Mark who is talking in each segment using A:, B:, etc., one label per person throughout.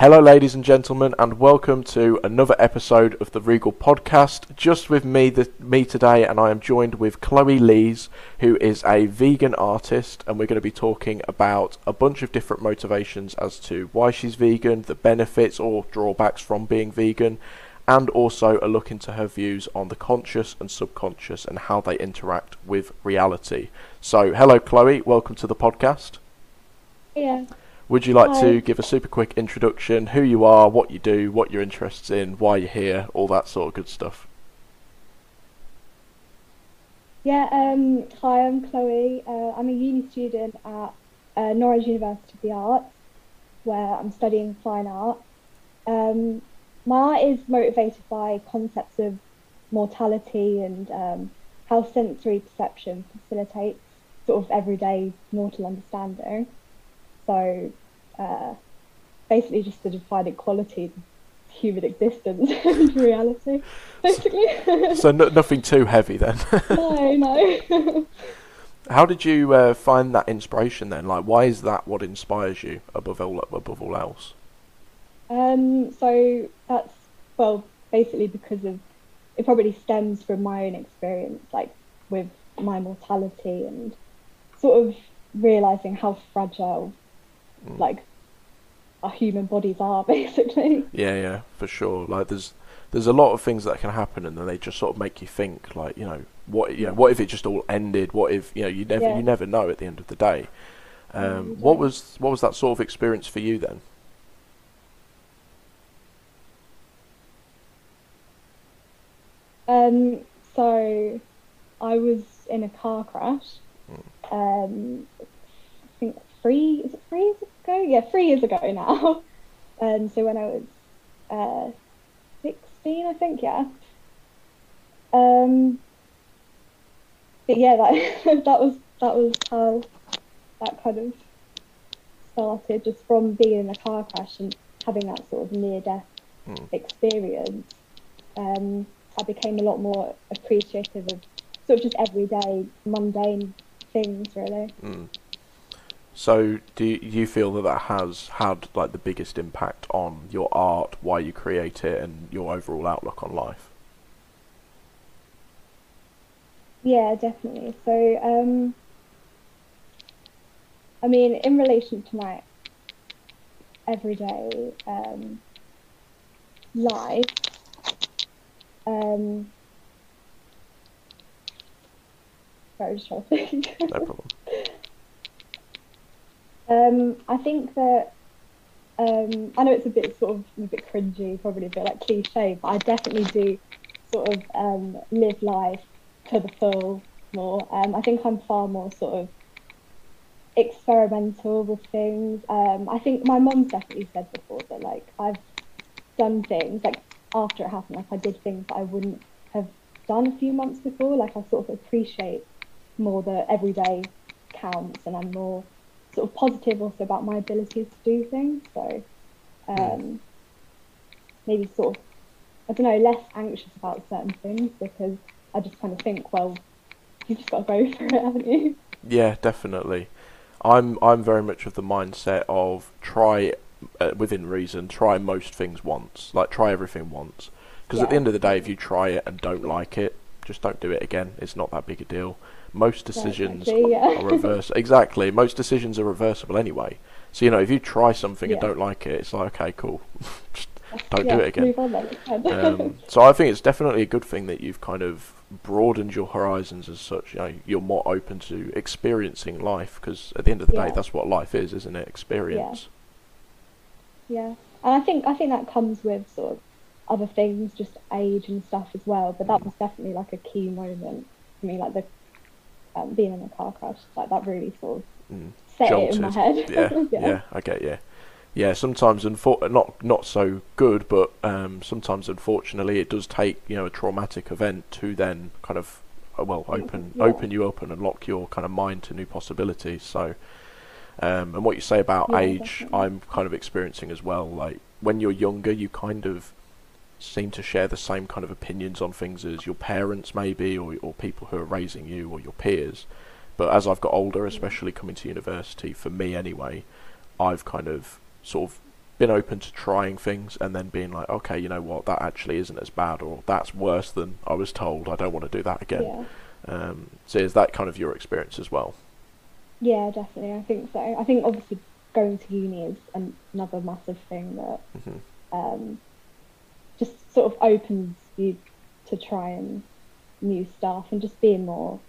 A: Hello, ladies and gentlemen, and welcome to another episode of the Regal Podcast. Just with me, the, me today, and I am joined with Chloe Lees, who is a vegan artist, and we're going to be talking about a bunch of different motivations as to why she's vegan, the benefits or drawbacks from being vegan, and also a look into her views on the conscious and subconscious and how they interact with reality. So, hello, Chloe. Welcome to the podcast.
B: Yeah.
A: Would you like
B: Hi.
A: to give a super quick introduction, who you are, what you do, what you're interested in, why you're here, all that sort of good stuff?
B: Yeah, um, hi, I'm Chloe. Uh, I'm a uni student at uh, Norwich University of the Arts, where I'm studying fine art. Um, my art is motivated by concepts of mortality and um, how sensory perception facilitates sort of everyday mortal understanding. So, uh, basically, just the defining qualities of human existence and reality, basically.
A: So no, nothing too heavy then.
B: no, no.
A: How did you uh, find that inspiration then? Like, why is that what inspires you above all above all else?
B: Um, so that's well, basically because of it probably stems from my own experience, like with my mortality and sort of realizing how fragile,
A: Mm.
B: like our human bodies are, basically.
A: Yeah, yeah, for sure. Like, there's there's a lot of things that can happen, and then they just sort of make you think, like, you know, what you know, what if it just all ended? What if you know, you never
B: Yeah.
A: you never know at the end of the day. Um,
B: Mm,
A: what was what was that sort of experience for you then?
B: Um, so I was in a car crash.
A: Mm.
B: Um, I think three is it three ago? Yeah, three years ago now. And so when I was uh, sixteen, I think, yeah. Um, but yeah, that that was that was how that kind of started, just from being in a car crash and having that sort of near death
A: Mm.
B: experience, um, I became a lot more appreciative of sort of just everyday mundane things, really.
A: Mm. So, do you, feel that that has had like the biggest impact on your art, why you create it, and your overall outlook on life?
B: Yeah, definitely. So, um, I mean, in relation to my everyday um, life, um, sorry, just trying to think.
A: No problem.
B: Um, I think that um, I know it's a bit sort of a bit cringy, probably a bit like cliche, but I definitely do sort of um, live life to the full more. Um, I think I'm far more sort of experimental with things. Um, I think my mum's definitely said before that like I've done things like after it happened, like I did things that I wouldn't have done a few months before. Like I sort of appreciate more the everyday counts, and I'm more sort of positive also about my abilities to do things. So um, maybe sort of I don't know less anxious about certain things because I just kind of think, well, you've just got to go for it, haven't you?
A: Yeah, definitely. I'm I'm very much of the mindset of try uh, within reason, try most things once, like try everything once. Because at the end of the day, if you try it and don't like it, just don't do it again. It's not that big a deal. Most decisions
B: exactly, yeah.
A: are reverse. Exactly, most decisions are reversible anyway. So you know, if you try something and don't like it, it's like okay, cool. just don't
B: yeah,
A: do it again.
B: Move on then. it's fine.
A: Um, so I think it's definitely a good thing that you've kind of broadened your horizons as such. You know, you're more open to experiencing life because at the end of the day, that's what life is, isn't it? Experience.
B: Yeah, and I think I think that comes with sort of other things, just age and stuff as well. But that was definitely like a key moment for me, like the um, being in a car crash, like that really sort of
A: Mm.
B: set it in my head.
A: yeah, yeah, I get you. Yeah, sometimes unfor- not not so good, but um, sometimes unfortunately it does take you know a traumatic event to then kind of uh, well open
B: Yeah.
A: open you up and unlock your kind of mind to new possibilities. So, um, and what you say about
B: Yeah,
A: age,
B: definitely.
A: I'm kind of experiencing as well. Like when you're younger, you kind of seem to share the same kind of opinions on things as your parents maybe or or people who are raising you or your peers. But as I've got older, especially coming to university, for me anyway, I've kind of sort of been open to trying things and then being like, okay, you know what, that actually isn't as bad, or that's worse than I was told. I don't want to do that again.
B: Yeah.
A: Um, so is that kind of your experience as well?
B: Yeah, definitely. I think so. I think obviously going to uni is an- another massive thing that
A: hmm
B: um, sort of opens you to trying new stuff and just being more,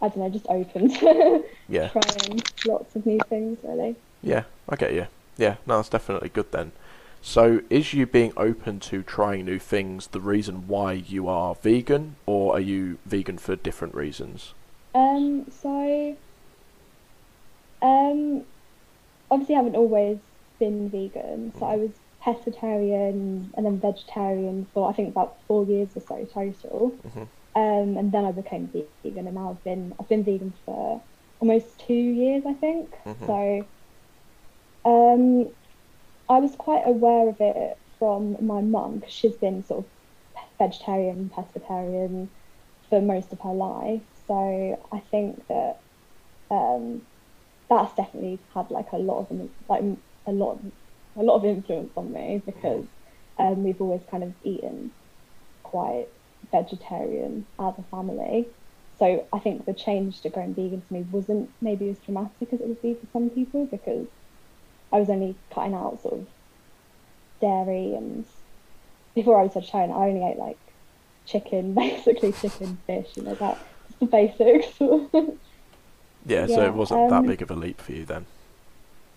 B: I don't know, just open to
A: Yeah.
B: trying lots of new things, really.
A: Yeah, I get you. Yeah, no, that's definitely good then. So, is you being open to trying new things the reason why you are vegan, or are you vegan for different reasons?
B: Um, so, um, obviously, I haven't always been vegan. So I was pescatarian and then vegetarian for I think about four years or so total.
A: hmm
B: Um, and then I became vegan, and now I've been I've been vegan for almost two years, I think.
A: Mhm.
B: So, um, I was quite aware of it from my mum because she's been sort of vegetarian, pescatarian for most of her life. So I think that um, that's definitely had like a lot of like a lot a lot of influence on me because um, we've always kind of eaten quite vegetarian as a family. So I think the change to going vegan for me wasn't maybe as dramatic as it would be for some people because I was only cutting out sort of dairy and before I was vegetarian I only ate like chicken, basically chicken, fish, you know, that just the basics.
A: Yeah, so it wasn't that
B: um,
A: big of a leap for you then.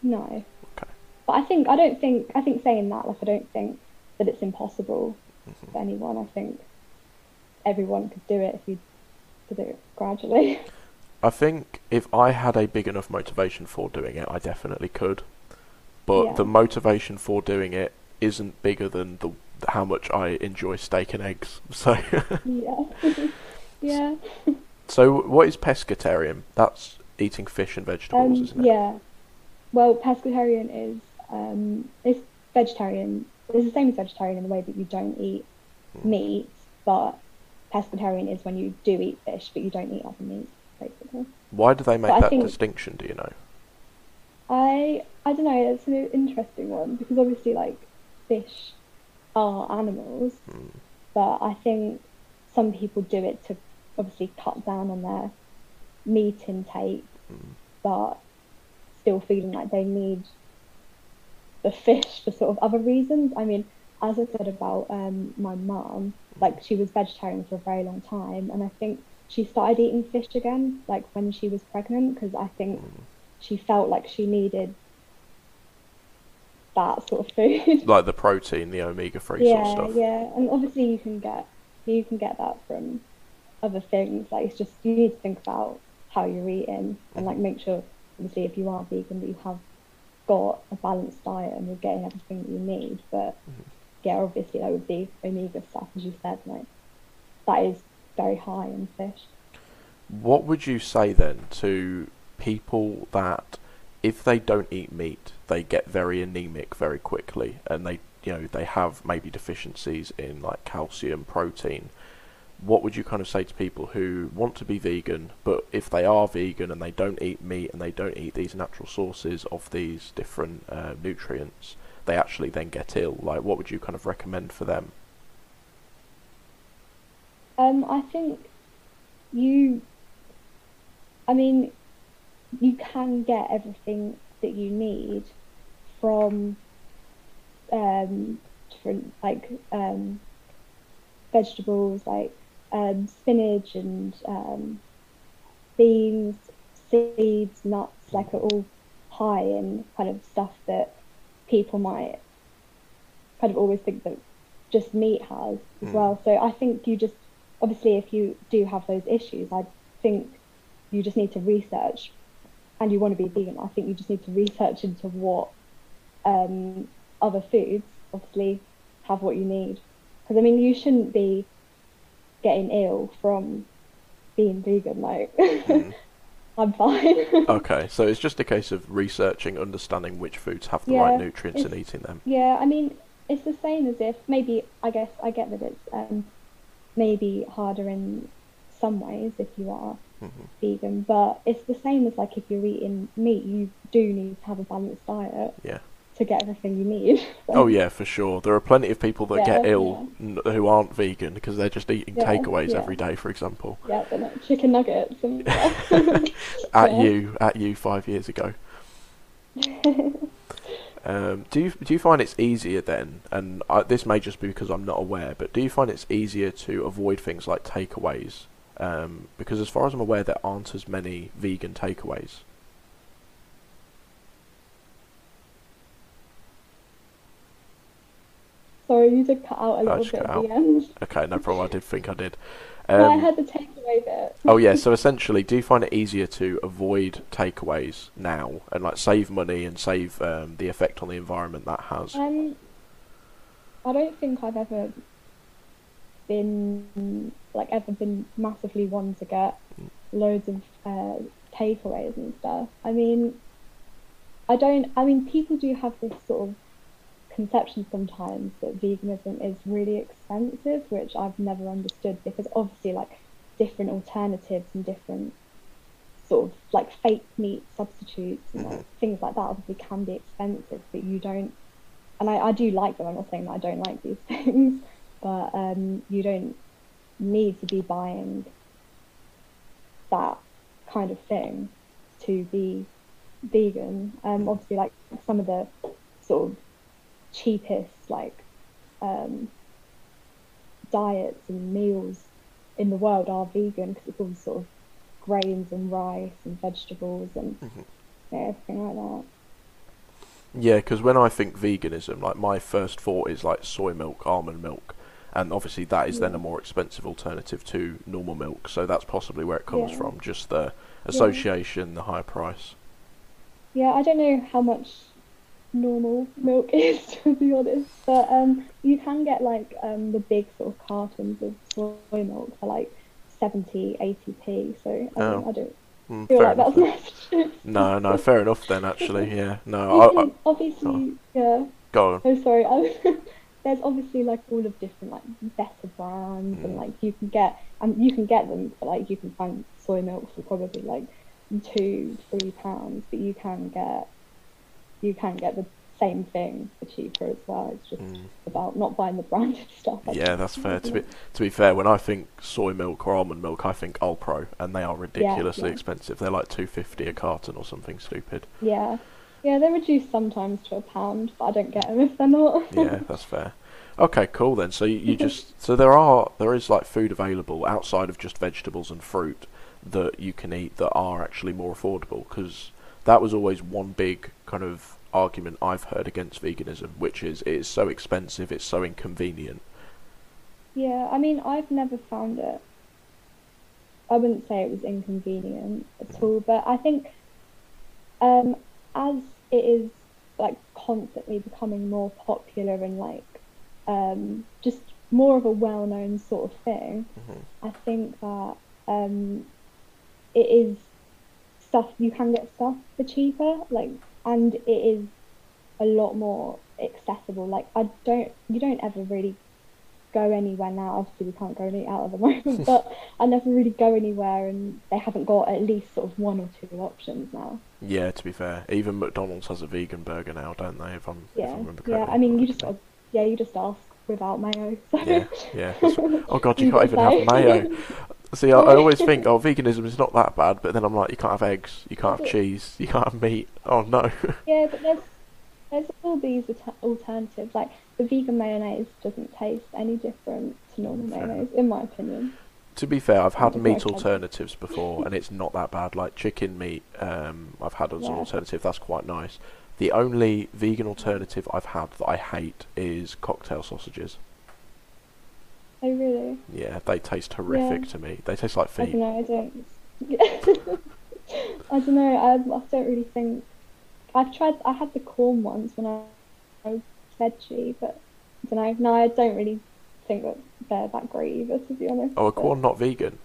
B: no. But I think I don't think I think saying that like I don't think that it's impossible
A: Mm-hmm.
B: for anyone. I think everyone could do it if you did it gradually.
A: I think if I had a big enough motivation for doing it, I definitely could. But
B: Yeah.
A: the motivation for doing it isn't bigger than the how much I enjoy steak and eggs. So,
B: yeah. yeah.
A: so what is pescatarian? That's eating fish and vegetables,
B: Um,
A: isn't it?
B: yeah. Well, pescatarian is um, it's vegetarian. It's the same as vegetarian in the way that you don't eat
A: Hmm.
B: meat, but pescatarian is when you do eat fish, but you don't eat other meat, basically.
A: Why do they make
B: But
A: that
B: think-
A: distinction? Do you know?
B: I I don't know. It's an interesting one because obviously, like, fish are animals,
A: Mm.
B: but I think some people do it to obviously cut down on their meat intake,
A: Mm.
B: but still feeling like they need the fish for sort of other reasons. I mean, as I said about um, my mum, like she was vegetarian for a very long time, and I think she started eating fish again, like when she was pregnant, because I think she felt like she needed that sort of food.
A: Like the protein, the omega three sort of
B: yeah,
A: stuff.
B: yeah, and obviously you can get you can get that from other things. Like it's just you need to think about how you're eating and like make sure, obviously, if you are vegan, that you have got a balanced diet and you're getting everything that you need. But
A: Mhm.
B: yeah, obviously that would be omega stuff, as you said, like that is very high in fish.
A: What would you say then to people that if they don't eat meat, they get very anemic very quickly and they you know, they have maybe deficiencies in like calcium, protein. What would you kind of say to people who want to be vegan, but if they are vegan and they don't eat meat and they don't eat these natural sources of these different uh, nutrients, they actually then get ill? Like, what would you kind of recommend for them?
B: Um, I think you, I mean, you can get everything that you need from um, different like um, vegetables like um, spinach and um, beans, seeds, nuts, like are all high in kind of stuff that people might kind of always think that just meat has as
A: Mm.
B: well. So I think you just obviously if you do have those issues, I think you just need to research and you want to be vegan, I think you just need to research into what um, other foods obviously have what you need. Because I mean, you shouldn't be getting ill from being vegan. Like,
A: Mm.
B: I'm fine.
A: Okay, so it's just a case of researching, understanding which foods have the
B: Yeah,
A: right nutrients and eating them.
B: Yeah, I mean, it's the same as if maybe I guess I get that it's um, maybe harder in some ways if you are
A: hmm
B: vegan, but it's the same as like if you're eating meat, you do need to have a balanced diet
A: Yeah.
B: To get everything you need. So,
A: Oh yeah, for sure. There are plenty of people that
B: Yeah,
A: get ill n- who aren't vegan because they're just eating
B: Yeah,
A: takeaways
B: yeah.
A: every day, for example.
B: Yeah, but like chicken nuggets and stuff.
A: At
B: Yeah.
A: you, at you five years ago. Um, do you do you find it's easier then? And I, this may just be because I'm not aware, but do you find it's easier to avoid things like takeaways? Um, because as far as I'm aware, there aren't as many vegan takeaways.
B: Sorry, you did cut out a little bit at the end.
A: Okay, no problem. I did think I did.
B: No, I
A: Um,
B: heard the takeaway bit.
A: oh yeah, so essentially, do you find it easier to avoid takeaways now and like save money and save um, the effect on the environment that has?
B: Um, I don't think I've ever been like ever been massively one to get loads of uh, takeaways and stuff. I mean, I don't. I mean, people do have this sort of conception sometimes that veganism is really expensive, which I've never understood because obviously, like different alternatives and different sort of like fake meat substitutes and like, things like that obviously can be expensive, but you don't and I, I do like them. I'm not saying that I don't like these things, but um, you don't need to be buying that kind of thing to be vegan. Um, obviously, like some of the sort of cheapest like um, diets and meals in the world are vegan because it's all sort of grains and rice and vegetables and
A: Mhm.
B: yeah, everything like that.
A: Yeah, because when I think veganism, like my first thought is like soy milk, almond milk, and obviously that is then a more expensive alternative to normal milk. So that's possibly where it comes
B: Yeah.
A: from, just the association, the high price.
B: Yeah, I don't know how much normal milk is to be honest, but um, you can get like um the big sort of cartons of soy milk for like 70, 80p. So I,
A: Oh.
B: don't, I don't
A: Mm, fair
B: like that's
A: enough. No, no, fair enough then. Actually, yeah, no, I, I,
B: obviously, yeah.
A: go on.
B: Oh, sorry. I, there's obviously like all of different like better brands, and
A: Mm.
B: like you can get, and you can get them for like you can find soy milk for probably like two, three pounds, but you can get, you can get the same thing for cheaper as well. It's just
A: Mm.
B: about not buying the branded stuff. I
A: Yeah, that's fair. To be to be fair, when I think soy milk or almond milk, I think Alpro, and they are ridiculously
B: yeah.
A: expensive. They're like two fifty a carton or something stupid.
B: Yeah, yeah, they're reduced sometimes to a pound, but I don't get them if they're not.
A: Yeah, that's fair. Okay, cool then. So you, you just so there are there is like food available outside of just vegetables and fruit that you can eat that are actually more affordable because that was always one big kind of argument I've heard against veganism, which is it is so expensive, it's so inconvenient.
B: Yeah, I mean, I've never found it. I wouldn't say it was inconvenient at all, but I think um, as it is like constantly becoming more popular and like um, just more of a well-known sort of thing,
A: Mhm.
B: I think that um, it is stuff you can get stuff for cheaper, like, and it is a lot more accessible. Like, I don't, you don't ever really go anywhere now. Obviously, we can't go eat out at the moment, but I never really go anywhere, and they haven't got at least sort of one or two options now.
A: Yeah, to be fair, even McDonald's has a vegan burger now, don't they? If I'm if I
B: Yeah,
A: remember
B: yeah. I mean, you just got, yeah, you just ask without mayo. So.
A: Yeah, yeah. Oh god, you can't even have mayo. See, I, I always think, oh, veganism is not that bad, but then I'm like, you can't have eggs, you can't have cheese, you can't have meat. Oh no.
B: Yeah, but there's there's all these alternatives. Like the vegan mayonnaise doesn't taste any different to normal mayonnaise, in my opinion.
A: to be fair, I've had meat alternatives before, and it's not that bad. Like chicken meat, um, I've had as an alternative. That's quite nice. The only vegan alternative I've had that I hate is cocktail sausages.
B: Oh really?
A: Yeah, they taste horrific to me. They taste like feet.
B: I don't know. I don't. I don't know. I, I don't really think. I've tried. I had the Quorn ones when I, I was veggie, but I don't know. No, I don't really think that they're that great either, to be honest.
A: Oh, a Quorn not vegan.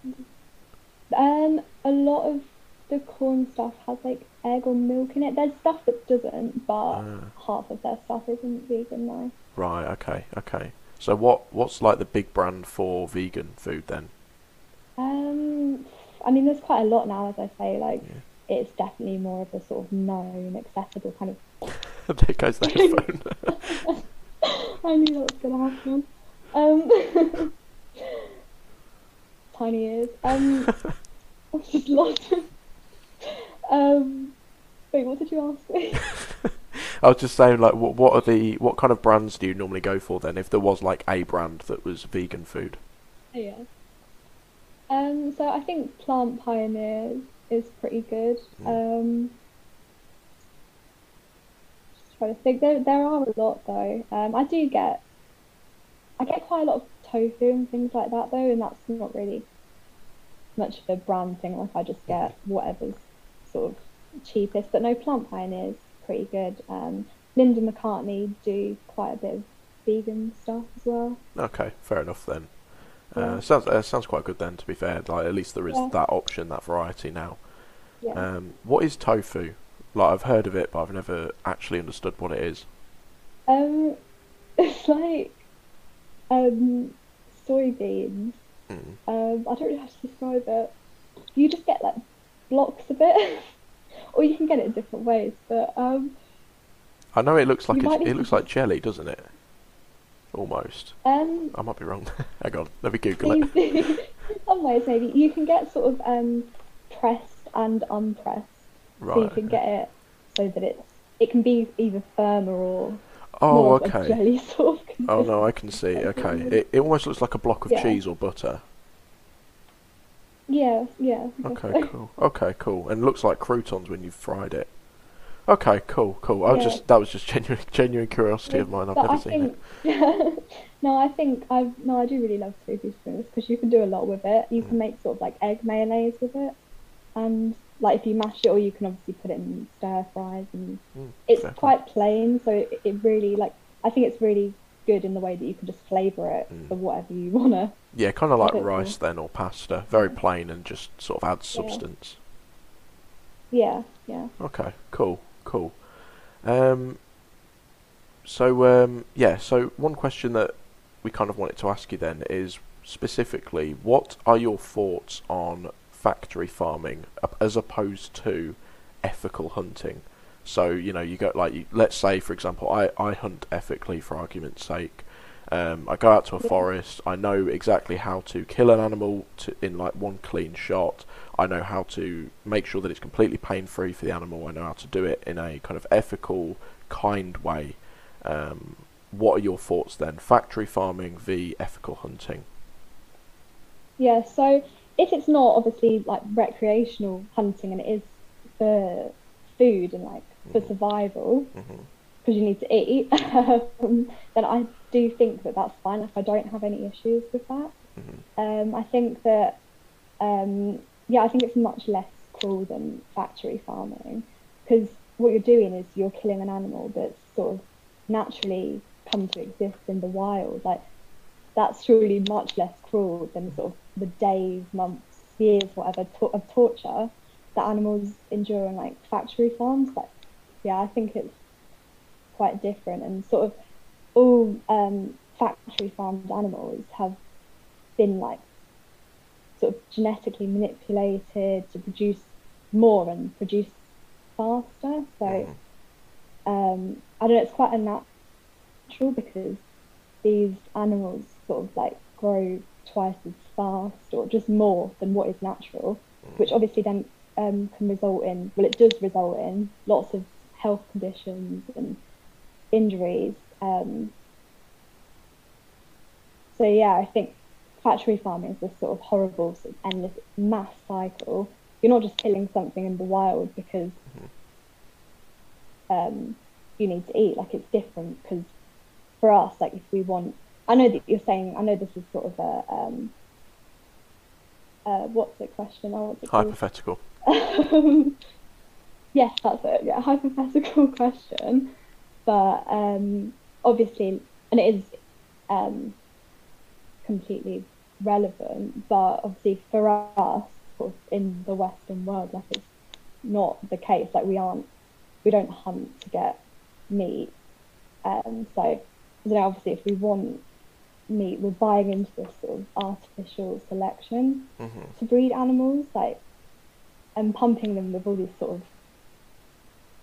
B: Um, a lot of the Quorn stuff has like egg or milk in it. There's stuff that doesn't, but
A: Ah.
B: half of their stuff isn't vegan now.
A: Right. Okay. Okay. So what what's like the big brand for vegan food then?
B: Um, I mean, there's quite a lot now, as I say. Like,
A: Yeah.
B: it's definitely more of a sort of known, accessible kind of
A: there goes the headphone.
B: I knew that was gonna happen. Um, tiny ears. Um, I've just lost. um, wait, what did you ask me?
A: I was just saying, like, what what are the what kind of brands do you normally go for then? If there was like a brand that was vegan food.
B: Yeah. Um, so I think Plant Pioneers is pretty good. Um, just trying to think. There, there are a lot though. Um, I do get, I get quite a lot of tofu and things like that though, and that's not really much of a brand thing. Like I just get whatever's sort of cheapest. But no, Plant Pioneers pretty good. Um, Linda McCartney do quite a bit of vegan stuff as well.
A: Okay, fair enough then. Uh, sounds uh, sounds quite good then. To be fair, like at least there is
B: Yeah.
A: that option, that variety now.
B: Yeah.
A: Um, what is tofu? Like I've heard of it, but I've never actually understood what it is.
B: Um, it's like um soybeans.
A: Mm.
B: Um, I don't know how to describe it. You just get like blocks of it, or you can get it in different ways. But um,
A: I know it looks like a, it looks like jelly, doesn't it? Almost.
B: um,
A: I might be wrong. Hang on, let me Google it.
B: some ways maybe you can get sort of um pressed and unpressed,
A: Right.
B: so you can get it so that it's it can be either firmer or
A: Oh,
B: more of a
A: okay.
B: jelly sort of.
A: Oh no, I can see. Okay, it it almost looks like a block of
B: Yeah.
A: cheese or butter.
B: Yeah, yeah.
A: Okay,
B: so.
A: cool. Okay, cool. And looks like croutons when you've fried it. Okay, cool, cool. I was
B: Yeah.
A: just that was just genuine genuine curiosity of mine. I've never
B: I
A: seen
B: think,
A: it.
B: no, I think I no, I do really love tofu spoons because you can do a lot with it. You
A: Mm.
B: can make sort of like egg mayonnaise with it, and like if you mash it, or you can obviously put it in stir fries, and
A: Mm,
B: it's
A: play.
B: quite plain, so it, it really like I think it's really good in the way that you can just flavour it
A: Mm.
B: for whatever you wanna.
A: Yeah, kind of like rice then or pasta. Very plain and just sort of adds substance.
B: Yeah, yeah.
A: Okay, cool, cool. Um, so um, yeah, so one question that we kind of wanted to ask you then is specifically, what are your thoughts on factory farming as opposed to ethical hunting? So you know, you go like, you, let's say for example, I I hunt ethically for argument's sake. Um, I go out to a forest. I know exactly how to kill an animal to, in like one clean shot. I know how to make sure that it's completely pain free for the animal. I know how to do it in a kind of ethical, kind way. Um, what are your thoughts then? Factory farming v ethical hunting.
B: Yeah, so if it's not obviously like recreational hunting and it is for food and like for survival, because you need to eat, um, then I do think that that's fine. Like I don't have any issues with that. Um, I think that, um, yeah, I think it's much less cruel than factory farming because what you're doing is you're killing an animal that's sort of naturally come to exist in the wild. Like that's surely much less cruel than sort of the days, months, years, whatever to- of torture that animals endure in like factory farms. Like, yeah, I think it's quite different and sort of all um, factory farmed animals have been like sort of genetically manipulated to produce more and produce faster. So
A: Mhm.
B: um, I don't know, it's quite unnatural because these animals sort of like grow twice as fast or just more than what is natural, which obviously then um, can result in, well, it does result in lots of health conditions and injuries. Um, so yeah, I think factory farming is this sort of horrible, sort of endless mass cycle. You're not just killing something in the wild because um, you need to eat. Like it's different because for us, like if we want, I know that you're saying, I know this is sort of a, um, uh, what's the question? Oh, what's?
A: Hypothetical.
B: Yes, that's it. Yeah, hypothetical question, but um, obviously, and it is um, completely relevant. But obviously, for us, sort of in the Western world, like it's not the case. Like we aren't, we don't hunt to get meat. Um, so, don't know, obviously, if we want meat, we're buying into this sort of artificial selection
A: hmm
B: to breed animals, like and pumping them with all these sort of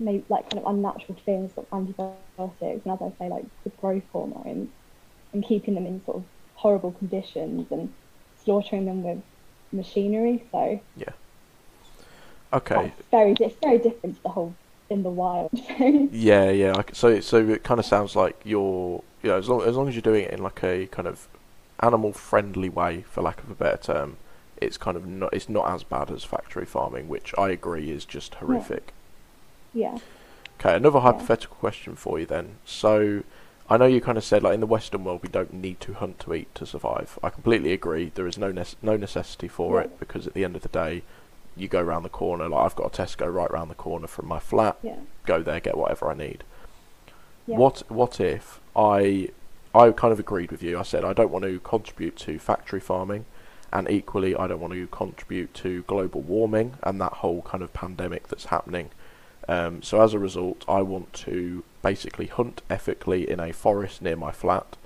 B: maybe like kind of unnatural things like antibiotics and as I say like the growth hormones and keeping them in sort of horrible conditions and slaughtering them with machinery. So
A: yeah, okay,
B: it's very it's very different to the whole in the wild thing.
A: Yeah, yeah. So so it kind of sounds like you're you know as long as long as you're doing it in like a kind of animal friendly way, for lack of a better term, it's kind of not it's not as bad as factory farming, which I agree is just horrific.
B: Yeah.
A: Okay, another hypothetical question for you then. So I know you kind of said like in the Western world we don't need to hunt to eat to survive. I completely agree. There is no ne- no necessity for
B: Yeah.
A: it because at the end of the day, you go around the corner. Like I've got a Tesco right round the corner from my flat.
B: Yeah.
A: Go there, get whatever I need.
B: Yeah.
A: What what if I I kind of agreed with you. I said I don't want to contribute to factory farming, and equally I don't want to contribute to global warming and that whole kind of pandemic that's happening. Um, so as a result, I want to basically hunt ethically in a forest near my flat,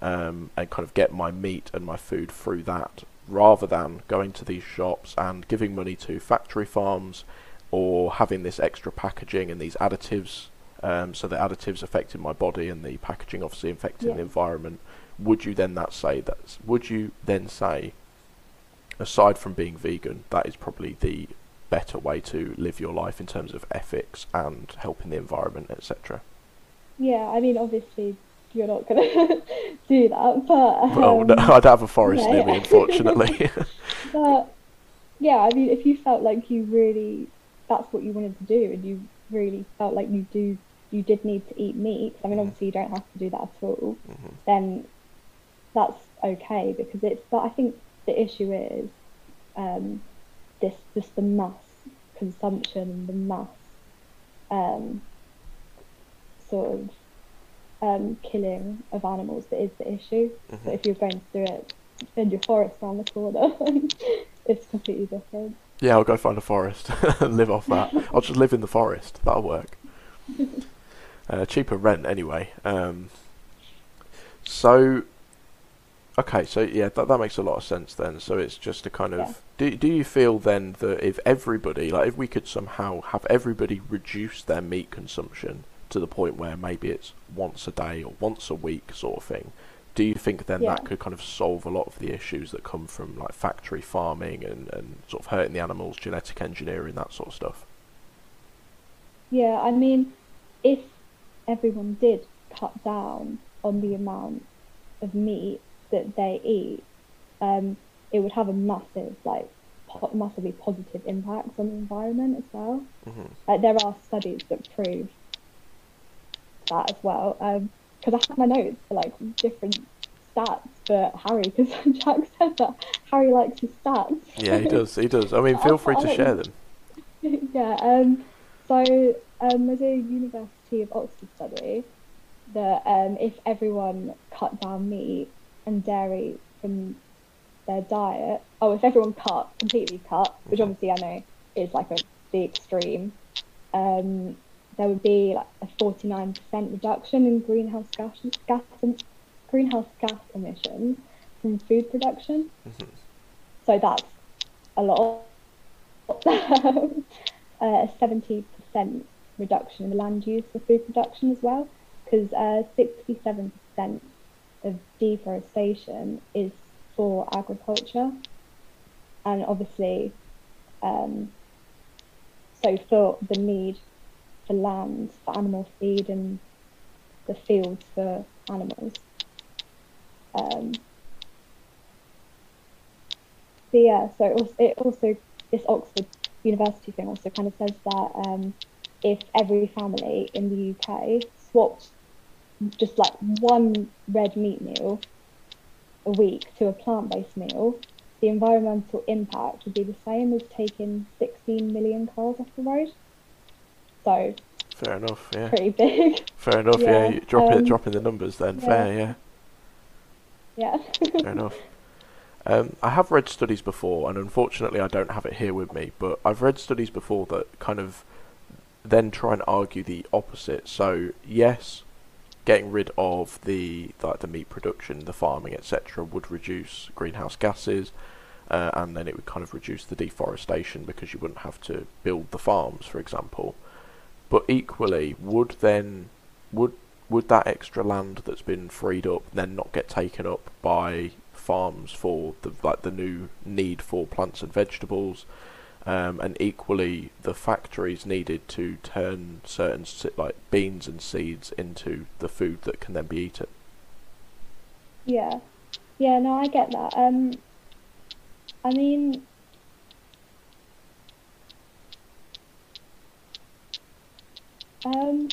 A: um, and kind of get my meat and my food through that, rather than going to these shops and giving money to factory farms, or having this extra packaging and these additives um, so the additives affecting my body and the packaging obviously affecting
B: Yeah.
A: the environment. Would you then that say that? Would you then say, aside from being vegan, that is probably the better way to live your life in terms of ethics and helping the environment, etc.
B: Yeah, I mean obviously you're not gonna do that, but
A: Well,
B: um,
A: no, I don't have a forest
B: yeah,
A: near me, unfortunately.
B: But yeah, I mean, if you felt like you really that's what you wanted to do, and you really felt like you do you did need to eat meat. I mean,
A: Mhm.
B: obviously you don't have to do that at all.
A: Mhm.
B: Then that's okay because it's. But I think the issue is um, this just the mass consumption and the mass um, sort of um, killing of animals that is the issue.
A: Mhm.
B: But if you're going to do it in your forest around the corner, it's completely different.
A: Yeah, I'll go find a forest and live off that. I'll just live in the forest. That'll work. Uh, cheaper rent anyway. Um, so, okay, so yeah, that that makes a lot of sense then. So it's just a kind of.
B: Yeah.
A: Do do you feel then that if everybody, like, if we could somehow have everybody reduce their meat consumption to the point where maybe it's once a day or once a week sort of thing, do you think then that could kind of solve a lot of the issues that come from like factory farming and, and sort of hurting the animals, genetic engineering, that sort of stuff?
B: Yeah, I mean, if everyone did cut down on the amount of meat that they eat, um, it would have a massive, like, po- massively positive impact on the environment as well.
A: hmm
B: Like, there are studies that prove that as well. Because I have my notes for like different stats for Harry, because Jack said that Harry likes his stats.
A: Yeah, he does. He does. I mean, feel free to share them.
B: yeah. Um, so um, there's a University of Oxford study that um, if everyone cut down meat and dairy from their diet, oh, if everyone cut completely cut, which
A: Mhm.
B: obviously I know is like a the extreme, um, there would be like a 49% reduction in greenhouse gas gas greenhouse gas emissions from food production.
A: Mhm.
B: So that's a lot. uh, a 70% reduction in the land use for food production as well, because uh, 67% of deforestation is for agriculture. And obviously, um, so for the need for land for animal feed and the fields for animals. Um, so yeah, so it also, it also this Oxford University thing also kind of says that um, if every family in the UK swapped just like one red meat meal a week to a plant-based meal, the environmental impact would be the same as taking 16 million cars off the road. So
A: Fair enough. Yeah.
B: pretty big.
A: Fair enough. Yeah.
B: Yeah,
A: drop it.
B: um,
A: Dropping the numbers then.
B: yeah.
A: Fair. Yeah.
B: yeah.
A: Fair enough. Um, I have read studies before, and unfortunately, I don't have it here with me. But I've read studies before that kind of then try and argue the opposite. So yes, getting rid of the like the meat production, the farming, etc., would reduce greenhouse gases, uh, and then it would kind of reduce the deforestation because you wouldn't have to build the farms, for example. But equally, would then would would that extra land that's been freed up then not get taken up by farms for the like the new need for plants and vegetables, um, and equally the factories needed to turn certain like beans and seeds into the food that can then be eaten.
B: Yeah, yeah, no, I get that. Um, I mean, um,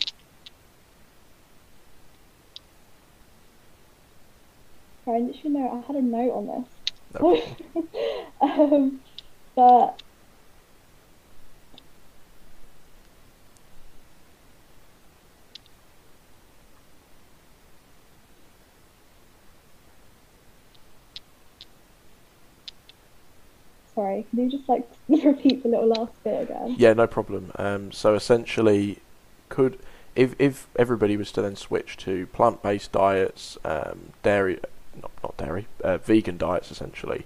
B: sorry, I literally know I had a note on this.
A: No
B: um, but sorry, can you just like repeat the little last bit again?
A: Yeah, no problem. Um, so essentially, could if if everybody was to then switch to plant based diets, um, dairy, not not dairy, uh, vegan diets essentially,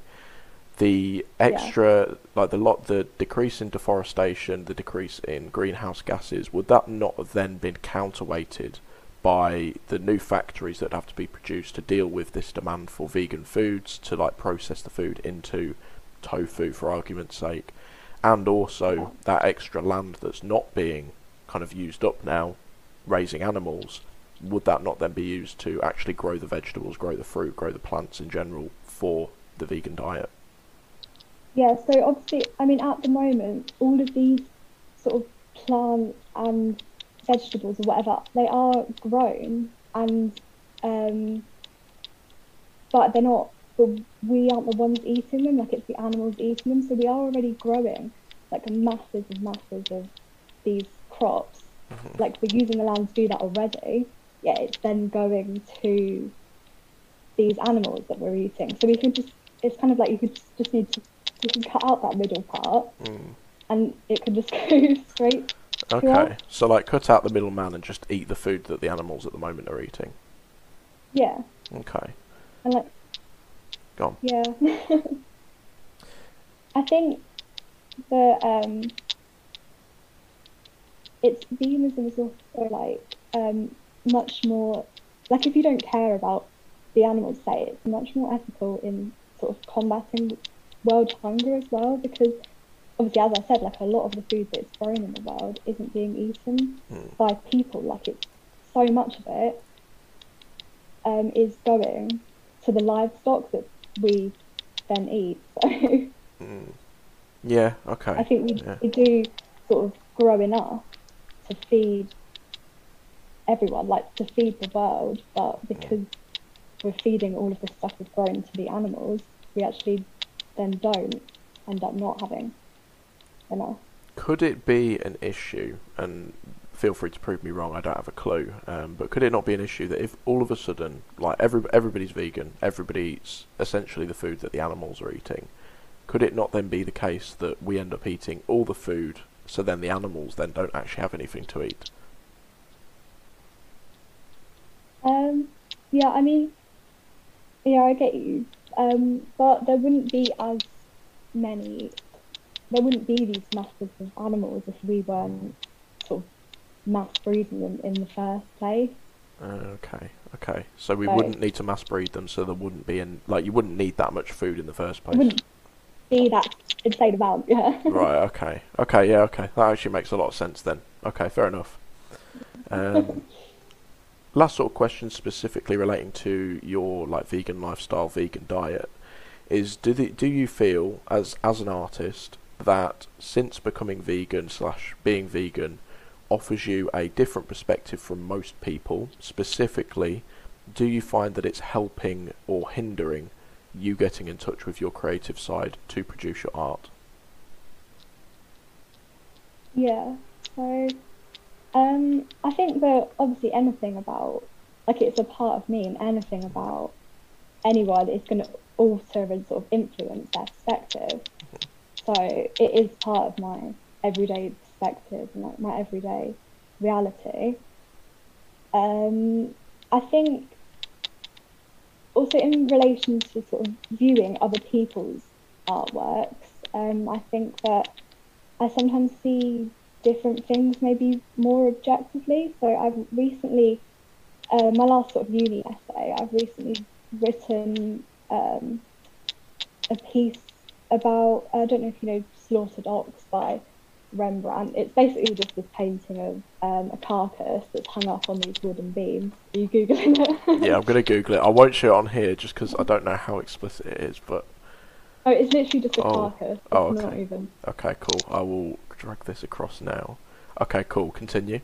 A: the extra yeah. like the lot the decrease in deforestation, the decrease in greenhouse gases, would that not have then been counterweighted by the new factories that have to be produced to deal with this demand for vegan foods to like process the food into tofu for argument's sake, and also that extra land that's not being kind of used up now, raising animals, would that not then be used to actually grow the vegetables, grow the fruit, grow the plants in general for the vegan diet?
B: Yeah, so obviously, I mean, at the moment, all of these sort of plants and vegetables or whatever, they are grown and, um, but they're not but we aren't the ones eating them, like it's the animals eating them. So we are already growing like masses and masses of these crops. Mm-hmm. Like we're using the land to do that already, yet it's then going to these animals that we're eating. So we could just, it's kind of like you could just, just need to, you can cut out that middle part mm. and it could just go straight.
A: Okay, so like cut out the middleman and just eat the food that the animals at the moment are eating.
B: Yeah.
A: Okay.
B: And like
A: Go on.
B: Yeah. I think that um, it's veganism is also like um, much more like if you don't care about the animals, say it's much more ethical in sort of combating world hunger as well because obviously as I said like a lot of the food that's grown in the world isn't being eaten mm. by people like it's so much of it um, is going to the livestock that we then eat. So
A: mm. yeah, okay. I
B: think we,
A: yeah.
B: we do sort of grow enough to feed everyone, like to feed the world, but because mm. we're feeding all of the stuff we've grown to the animals, we actually then don't end up not having enough.
A: Could it be an issue, and feel free to prove me wrong. I don't have a clue. Um, but could it not be an issue that if all of a sudden, like every everybody's vegan, everybody eats essentially the food that the animals are eating, could it not then be the case that we end up eating all the food, so then the animals then don't actually have anything to eat?
B: Um. Yeah. I mean. Yeah, I get you. Um. But there wouldn't be as many. There wouldn't be these masses of animals if we weren't sort of mass breeding them in the first place.
A: Uh, okay, okay. So we so, wouldn't need to mass breed them, so there wouldn't be in like you wouldn't need that much food in the first place.
B: Wouldn't be that insane amount, yeah.
A: right. Okay. Okay. Yeah. Okay. That actually makes a lot of sense then. Okay. Fair enough. Um, last sort of question specifically relating to your like vegan lifestyle, vegan diet, is do the, do you feel as as an artist that since becoming vegan slash being vegan offers you a different perspective from most people. Specifically, do you find that it's helping or hindering you getting in touch with your creative side to produce your art?
B: Yeah. So, um, I think that obviously anything about, like, it's a part of me, and anything about anyone is going to alter and sort of influence their perspective. So, it is part of my everyday perspective and like my everyday reality. Um, I think also in relation to sort of viewing other people's artworks, um, I think that I sometimes see different things maybe more objectively. So I've recently, uh, my last sort of uni essay, I've recently written um, a piece about, I don't know if you know Slaughtered Ox by Rembrandt. It's basically just this painting of um, a carcass that's hung up on these wooden beams. Are you Googling it?
A: yeah, I'm going to Google it. I won't show it on here just because I don't know how explicit it is, but
B: Oh, it's literally just a
A: Oh.
B: carcass. It's
A: Oh,
B: not
A: okay.
B: even.
A: okay, cool. I will drag this across now. Okay, cool. Continue.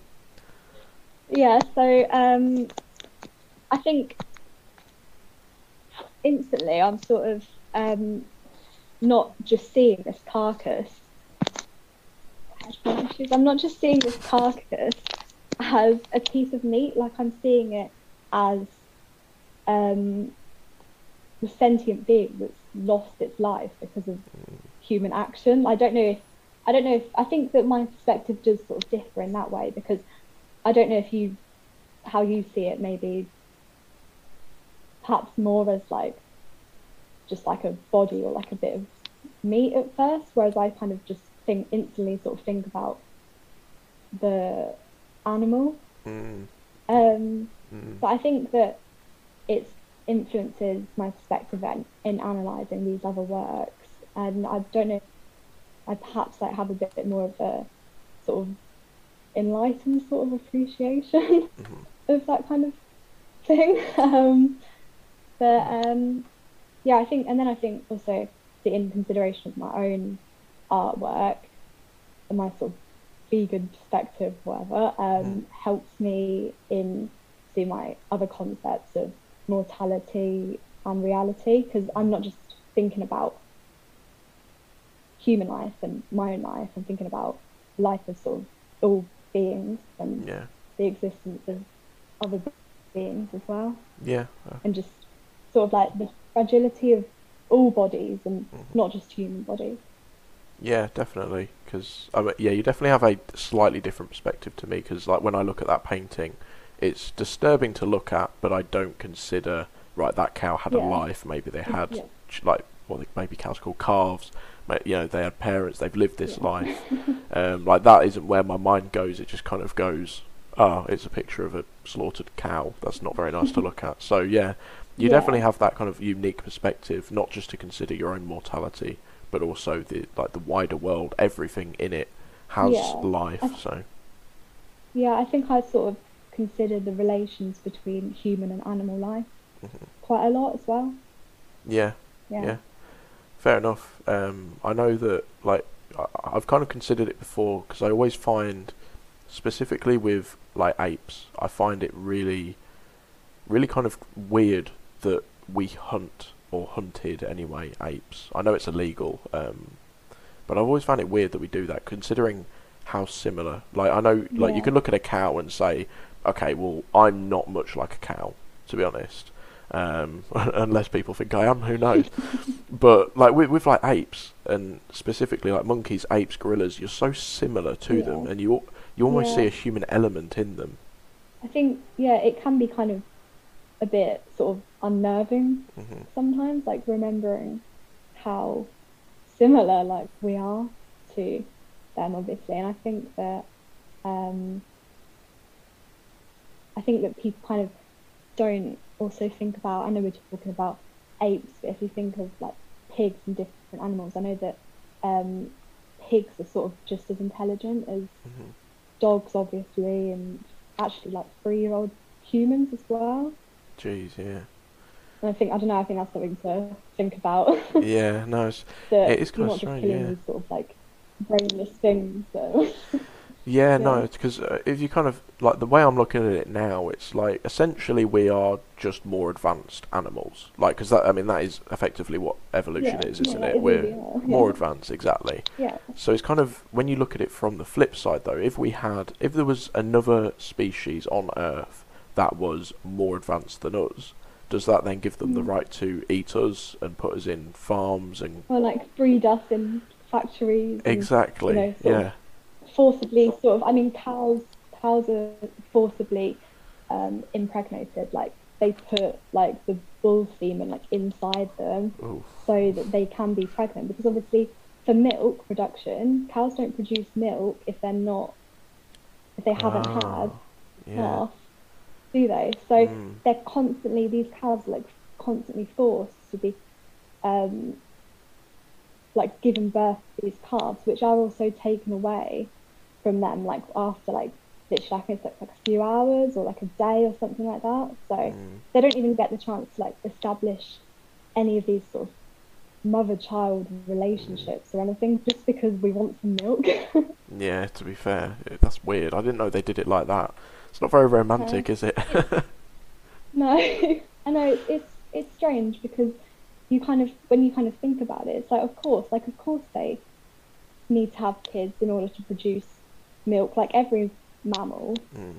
B: Yeah, so um, I think instantly I'm sort of um, not just seeing this carcass. I'm not just seeing this carcass as a piece of meat, like I'm seeing it as um, the sentient being that's lost its life because of human action. I don't know if I don't know if I think that my perspective does sort of differ in that way because I don't know if you how you see it maybe perhaps more as like just like a body or like a bit of meat at first, whereas I kind of just think instantly sort of think about the animal.
A: Mm,
B: Um,
A: mm,
B: but I think that it influences my perspective in, in analysing these other works, and I don't know. I perhaps like have a bit more of a sort of enlightened sort of appreciation
A: mhm.
B: of that kind of thing. Um, but um, yeah, I think, and then I think also the in consideration of my own artwork and my sort of vegan perspective, whatever, um,
A: Mm.
B: helps me in see my other concepts of mortality and reality because I'm not just thinking about human life and my own life. I'm thinking about life of sort of all beings and
A: Yeah,
B: the existence of other beings as well,
A: yeah,
B: and just sort of like the fragility of all bodies and
A: Mhm.
B: not just human bodies.
A: Yeah, definitely. Because I mean, yeah, you definitely have a slightly different perspective to me. Because like when I look at that painting, it's disturbing to look at, but I don't consider right that cow had a life. Maybe they had
B: Yeah.
A: like what maybe cows called calves. You know, they had parents. They've lived this
B: Yeah.
A: life. Um, like that isn't where my mind goes. It just kind of goes, oh, it's a picture of a slaughtered cow. That's not very nice to look at. So yeah, you
B: Yeah.
A: definitely have that kind of unique perspective, not just to consider your own mortality, but also the like the wider world. Everything in it has
B: Yeah.
A: life.
B: I-
A: So
B: Yeah, I think I sort of consider the relations between human and animal life
A: Mhm.
B: quite a lot as well.
A: yeah,
B: Yeah.
A: Yeah. fair enough. Um, I know that like I, I've kind of considered it before because I always find, specifically with like apes, I find it really, really kind of weird that we hunt or hunted anyway apes. I know it's illegal, um, but I've always found it weird that we do that, considering how similar. Like I know, like you can look at a cow and say, okay, well I'm not much like a cow, to be honest. Um, unless people think I am, who knows? but like with, with like apes and specifically like monkeys, apes, gorillas, you're so similar to them, and you you almost see a human element in them.
B: I think yeah, it can be kind of a bit sort of unnerving
A: hmm
B: sometimes, like remembering how similar like we are to them, obviously. And I think that um, I think that people kind of don't also think about. I know we're talking about apes, but if you think of like pigs and different animals, I know that um, pigs are sort of just as intelligent as
A: hmm
B: dogs, obviously, and actually like three-year-old humans as well.
A: Jeez, yeah,
B: And I think I don't know. I think that's something to think about.
A: yeah. No, it's, It is
B: not just
A: strange, yeah.
B: these sort of like brainless things. So
A: Yeah, no,
B: Yeah.
A: it's because uh, if you kind of like the way I'm looking at it now, it's like essentially we are just more advanced animals. Like, because that I mean that is effectively what evolution
B: Yeah,
A: is, isn't
B: yeah,
A: it? We're
B: really are,
A: more advanced, exactly.
B: yeah,
A: So it's kind of when you look at it from the flip side, though. If we had, if there was another species on Earth that was more advanced than us, does that then give them the
B: Mm.
A: right to eat us and put us in farms and
B: or like breed us in factories. and
A: exactly?
B: know,
A: yeah,
B: Forcibly, sort of. I mean, cows. Cows are forcibly um, impregnated. Like they put like the bull semen like inside them
A: Ooh,
B: so that they can be pregnant. Because obviously, for milk production, cows don't produce milk if they're not if they haven't had
A: Ah, yeah.
B: Do they? So
A: Mm.
B: they're constantly these calves are like constantly forced to be um like given birth to these calves, which are also taken away from them like after like literally like it's like, like a few hours or like a day or something like that. So
A: Mm.
B: they don't even get the chance to like establish any of these sort of mother child relationships or anything just because we want some milk.
A: Yeah, to be fair, that's weird. I didn't know they did it like that. It's not very romantic, is it?
B: No, I know it's, it's it's strange because you kind of when you kind of think about it, it's like of course, like of course they need to have kids in order to produce milk, like every mammal.
A: Mm.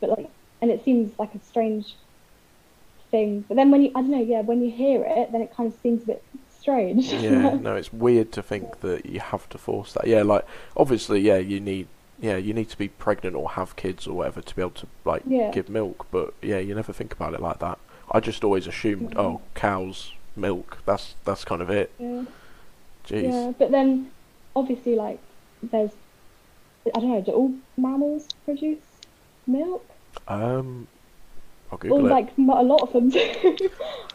B: But like, and it seems like a strange thing. But then when you, I don't know, yeah, when you hear it, then it kind of seems a bit strange.
A: Yeah, no, it's weird to think that you have to force that. Yeah, like obviously, yeah, you need, yeah, you need to be pregnant or have kids or whatever to be able to like
B: Yeah.
A: give milk. But yeah, you never think about it like that. I just always assumed,
B: Mhm.
A: oh, cows milk. That's that's kind of it.
B: yeah.
A: Jeez.
B: Yeah, but then obviously, like, there's, I don't know, do all mammals produce milk?
A: Um, I'll
B: Or
A: Google it.
B: like a lot of them do.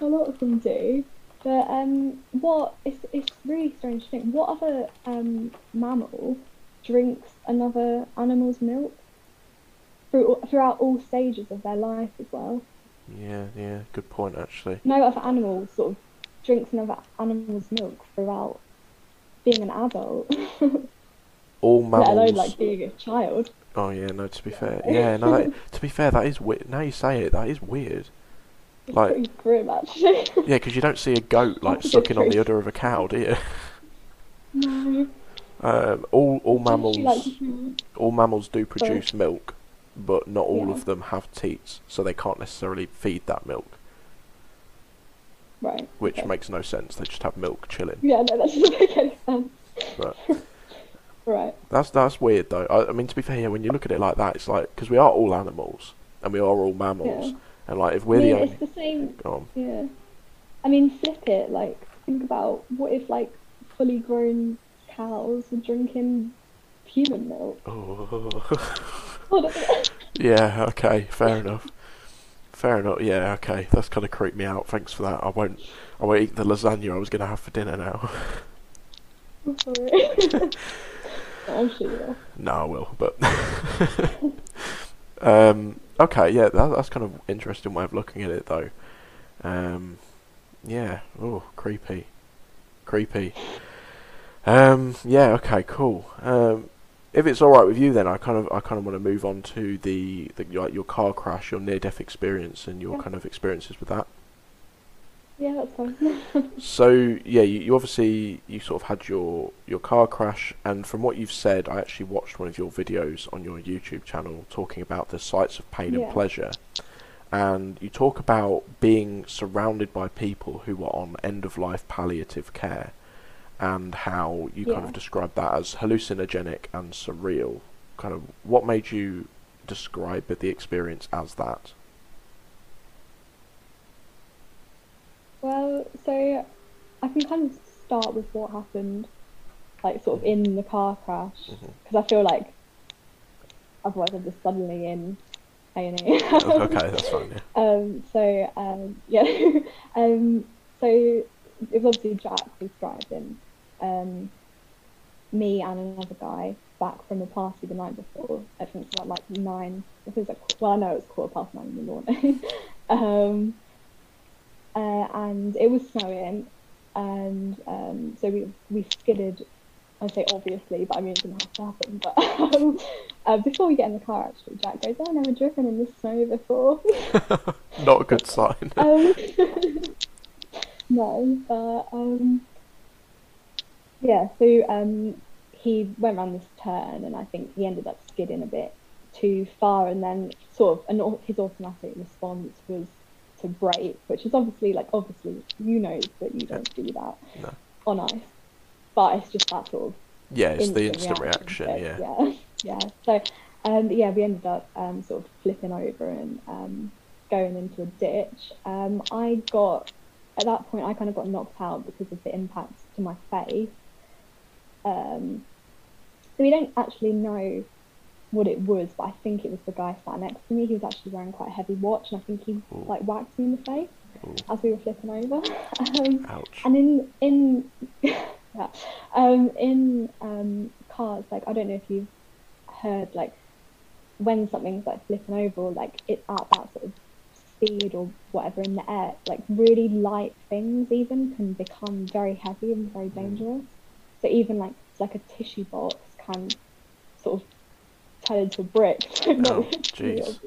B: a lot of them do. But um, what it's it's really strange to think. What other um mammal drinks another animal's milk through, throughout all stages of their life as well?
A: Yeah, yeah, good point actually.
B: No other animal sort of drinks another animal's milk throughout being an adult,
A: All
B: let
A: mammals.
B: alone like being a child.
A: Oh yeah, no. To be fair, yeah, no. That, to be fair, that is weird. Now you say it, that is weird.
B: It's
A: Like-
B: grim actually.
A: Yeah, because you don't see a goat like
B: That's a good
A: sucking on the udder of a cow, do you?
B: no.
A: Um, all all mammals,
B: like,
A: all mammals do produce milk, but not all
B: Yeah.
A: of them have teats, so they can't necessarily feed that milk,
B: right.
A: which
B: okay.
A: makes no sense. They just have milk chilling.
B: Yeah, no, that doesn't make any sense.
A: But
B: Right.
A: that's that's weird though. I, I mean, to be fair, when you look at it like that, it's like because we are all animals and we are all mammals,
B: Yeah.
A: and like if we're
B: mean,
A: the only,
B: it's the same.
A: go on.
B: Yeah. I mean, flip it. Like, think about what if like fully grown cows drinking human milk?
A: Oh. Yeah, okay, fair enough. Fair enough. Yeah, okay. That's kind of creeped me out. Thanks for that. I won't. I won't eat the lasagna I was gonna have for dinner now.
B: I'm sorry. I'm sure.
A: no, I will. But um, okay, yeah, that, that's kind of interesting way of looking at it, though. Um, yeah. Oh, creepy, creepy. Um, yeah. Okay. Cool. Um, if it's all right with you, then I kind of I kind of want to move on to the, the like your car crash, your near death experience, and your
B: Yeah.
A: kind of experiences with that.
B: Yeah, that's fine.
A: So yeah, you, you obviously you sort of had your your car crash, and from what you've said, I actually watched one of your videos on your YouTube channel talking about the sites of pain and pleasure, and you talk about being surrounded by people who are on end of life palliative care, and how you kind of describe that as hallucinogenic and surreal. Kind of what made you describe the experience as that?
B: Well, so I can kind of start with what happened, like sort of in the car crash, because I feel like otherwise I'm just suddenly in A and E.
A: okay, that's fine. Yeah.
B: Um, so um, yeah, um, so it was obviously Jack was driving, um, me and another guy back from a party the night before. I think it was about like nine. I think it was like well, I know it was quarter past nine in the morning. um, uh, and it was snowing, and um, so we we skidded. I say obviously, but I mean it didn't have to happen. But um, uh, before we get in the car, actually, Jack goes, "Oh, I've never driven in the snow before."
A: Not a good sign.
B: um, no, but um, yeah. So um, he went around this turn, and I think he ended up skidding a bit too far, and then sort of an, his automatic response was to brake, which is obviously like obviously you know that you don't do that
A: No.
B: on ice, but it's just that sort of
A: Yeah, it's the instant reaction.
B: so,
A: Yeah.
B: yeah, yeah. So, um, yeah, we ended up um, sort of flipping over and um, going into a ditch. Um, I got at that point, I kind of got knocked out because of the impact to my face. Um, so we don't actually know what it was, but I think it was the guy sat next to me. He was actually wearing quite a heavy watch, and I think he
A: Ooh.
B: like whacked me in the face
A: Ooh.
B: as we were flipping over. um,
A: Ouch.
B: and in in yeah, um, in um, cars, like I don't know if you've heard like when something's like flipping over, or like it's at that sort of speed or whatever in the air, like really light things even can become very heavy and very dangerous. So even like like a tissue box can sort of turn into a brick.
A: Oh, jeez.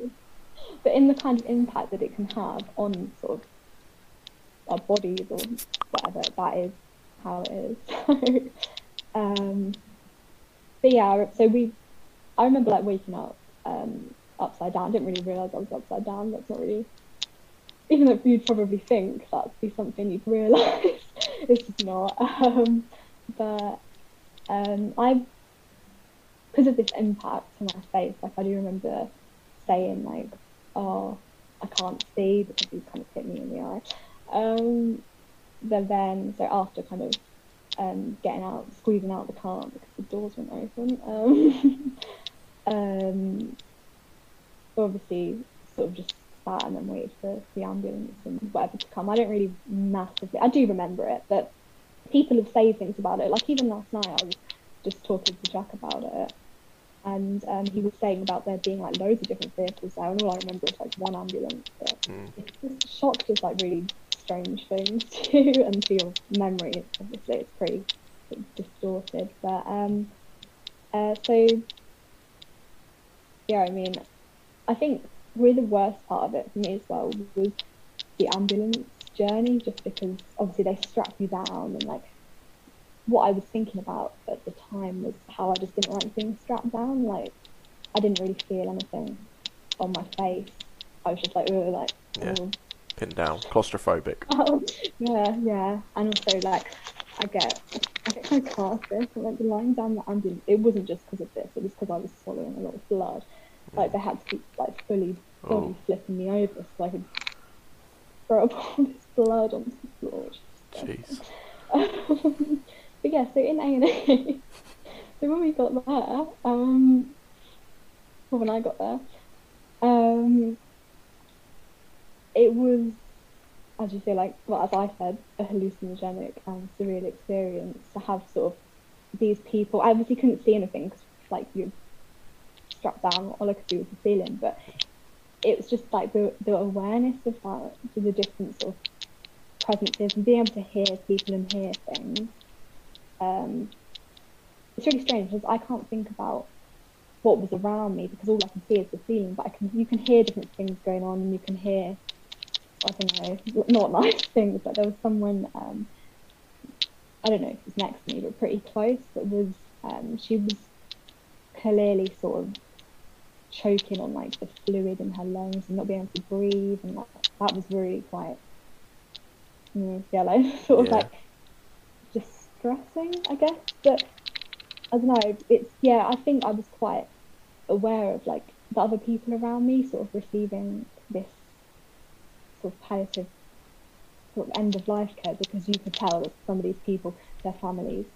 B: But in the kind of impact that it can have on sort of our bodies or whatever, that is how it is. So, um, but yeah, so we, I remember like waking up um, upside down. I didn't really realise I was upside down. That's not really, even though you'd probably think that'd be something you'd realise, it's just not. Um, but um, I, because of this impact to my face, like I do remember saying like, "Oh, I can't see," because he kind of hit me in the eye. Um, but then, so after kind of um, getting out, squeezing out the car because the doors weren't open, um, um, obviously sort of just sat and then waited for the ambulance and whatever to come. I don't really massively, I do remember it, but people have said things about it. Like even last night, I was just talking to Jack about it, and um, he was saying about there being like loads of different vehicles there, and all I remember is like one ambulance. But
A: Mm.
B: it's just shocked is like really strange things too, and to your memory, obviously it's pretty distorted. But um, uh, so yeah, I mean, I think really the worst part of it for me as well was the ambulance journey, just because obviously they strap you down and like what I was thinking about at the time was how I just didn't like being strapped down. Like I didn't really feel anything on my face. I was just like, really like,
A: Yeah.
B: oh.
A: Pinned down. Claustrophobic.
B: Oh, yeah, yeah. And also, like, I get, I get kind of car sick. and, Like, lying down the ambulance, it wasn't just because of this. It was because I was swallowing a lot of blood. Mm. Like, they had to keep, like, fully body
A: Oh.
B: flipping me over so I could all this blood onto the floor. which is disgusting.
A: Jeez.
B: but yeah, so in A and E, so when we got there, um, well, when I got there, um, it was, as you say, like well, as I said, a hallucinogenic and surreal experience to have sort of these people. I obviously couldn't see anything because like you're strapped down, all I could see was the ceiling, but it was just like the the awareness of that, to the different sort of presences and being able to hear people and hear things. Um, it's really strange because I can't think about what was around me because all I can see is the ceiling, but I can you can hear different things going on and you can hear I don't know not nice things. But there was someone um, I don't know if it was next to me, but pretty close. That was um, she was clearly sort of choking on like the fluid in her lungs and not being able to breathe, and that, that was really quite yellow, sort of
A: Yeah.
B: like distressing, I guess. But I don't know. It's yeah. I think I was quite aware of like the other people around me, sort of receiving this sort of palliative sort of end of life care because you could tell that some of these people, their families,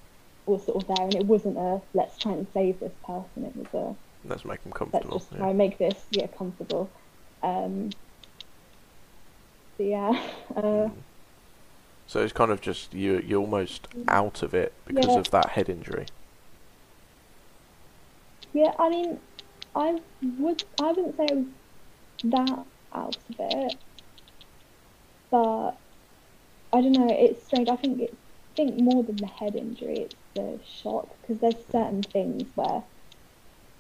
B: were sort of there, and it wasn't a let's try and save this person. It was a
A: Let's make them
B: let's
A: comfortable.
B: just try
A: Yeah.
B: make this yeah comfortable. Um, yeah, uh,
A: Mm. So it's kind of just you. You're almost out of it because
B: Yeah.
A: of that head injury.
B: yeah. I mean, I would I wouldn't say I was that out of it, but I don't know. It's strange. I think it's I think more than the head injury, it's the shock because there's certain things where,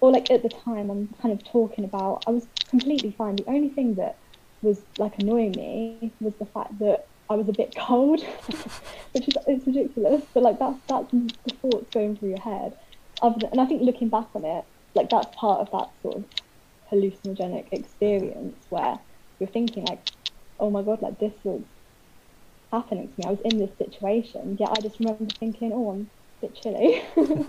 B: or like at the time, I'm kind of talking about. I was completely fine. The only thing that was like annoying me was the fact that I was a bit cold, which is it's ridiculous. But like that's that's the thoughts going through your head. Than, and I think looking back on it, like that's part of that sort of hallucinogenic experience where you're thinking like, oh my god, like this was happening to me. I was in this situation, yet I just remember thinking, oh, I'm a bit chilly.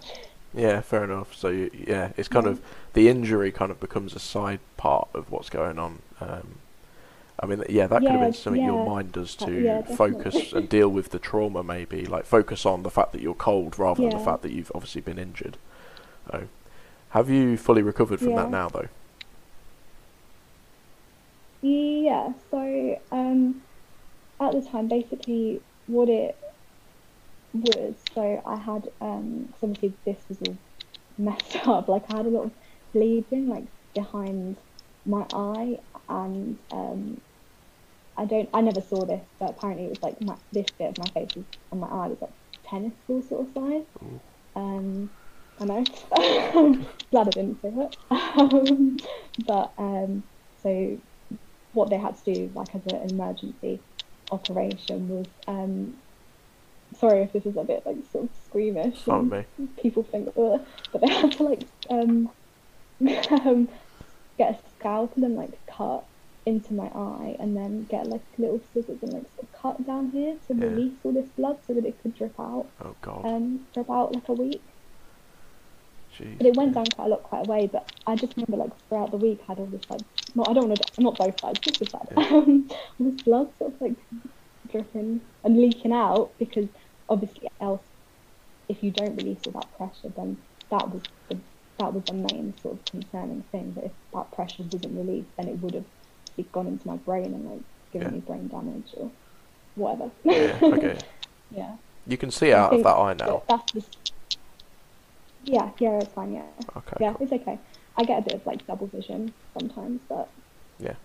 A: Yeah, fair enough. So you, yeah, it's kind
B: Yeah.
A: of the injury kind of becomes a side part of what's going on. Um, I mean, yeah, that could have been something your mind does to
B: yeah,
A: focus and deal with the trauma, maybe. Like, focus on the fact that you're cold rather than the fact that you've obviously been injured. So, have you fully recovered from that now, though?
B: Yeah, so um, at the time, basically, what it was, so I had, um, obviously this was all messed up, like I had a lot of bleeding, like behind my eye, and um, I don't, I never saw this, but apparently it was like my, this bit of my face was, and my eye was like tennis ball sort of size. Um, I know. Glad I didn't say it. Um, but um, so what they had to do, like as an emergency operation, was um, sorry if this is a bit like sort of squeamish.
A: With me.
B: People think, Ugh, but they had to like um, um, get a scalpel and like cut into my eye, and then get like little scissors and like sort of cut down here to
A: Yeah.
B: release all this blood so that it could drip out
A: Oh, God.
B: um, for about like a week.
A: Jeez.
B: But it went down quite a lot, quite a way. But I just remember like throughout the week, I had all this like, not I don't want to, not both sides, just this side,
A: Yeah.
B: um, all this blood sort of like dripping and leaking out because obviously else, if you don't release all that pressure, then that was the that was the main sort of concerning thing. That if that pressure wasn't released, then it would have gone into my brain and like given
A: Yeah.
B: me brain damage or whatever.
A: Yeah, okay.
B: yeah.
A: You can see out of that eye now.
B: That's just. Yeah, yeah, it's fine. Yeah,
A: Okay.
B: yeah,
A: cool.
B: it's okay. I get a bit of like double vision sometimes, but
A: Yeah.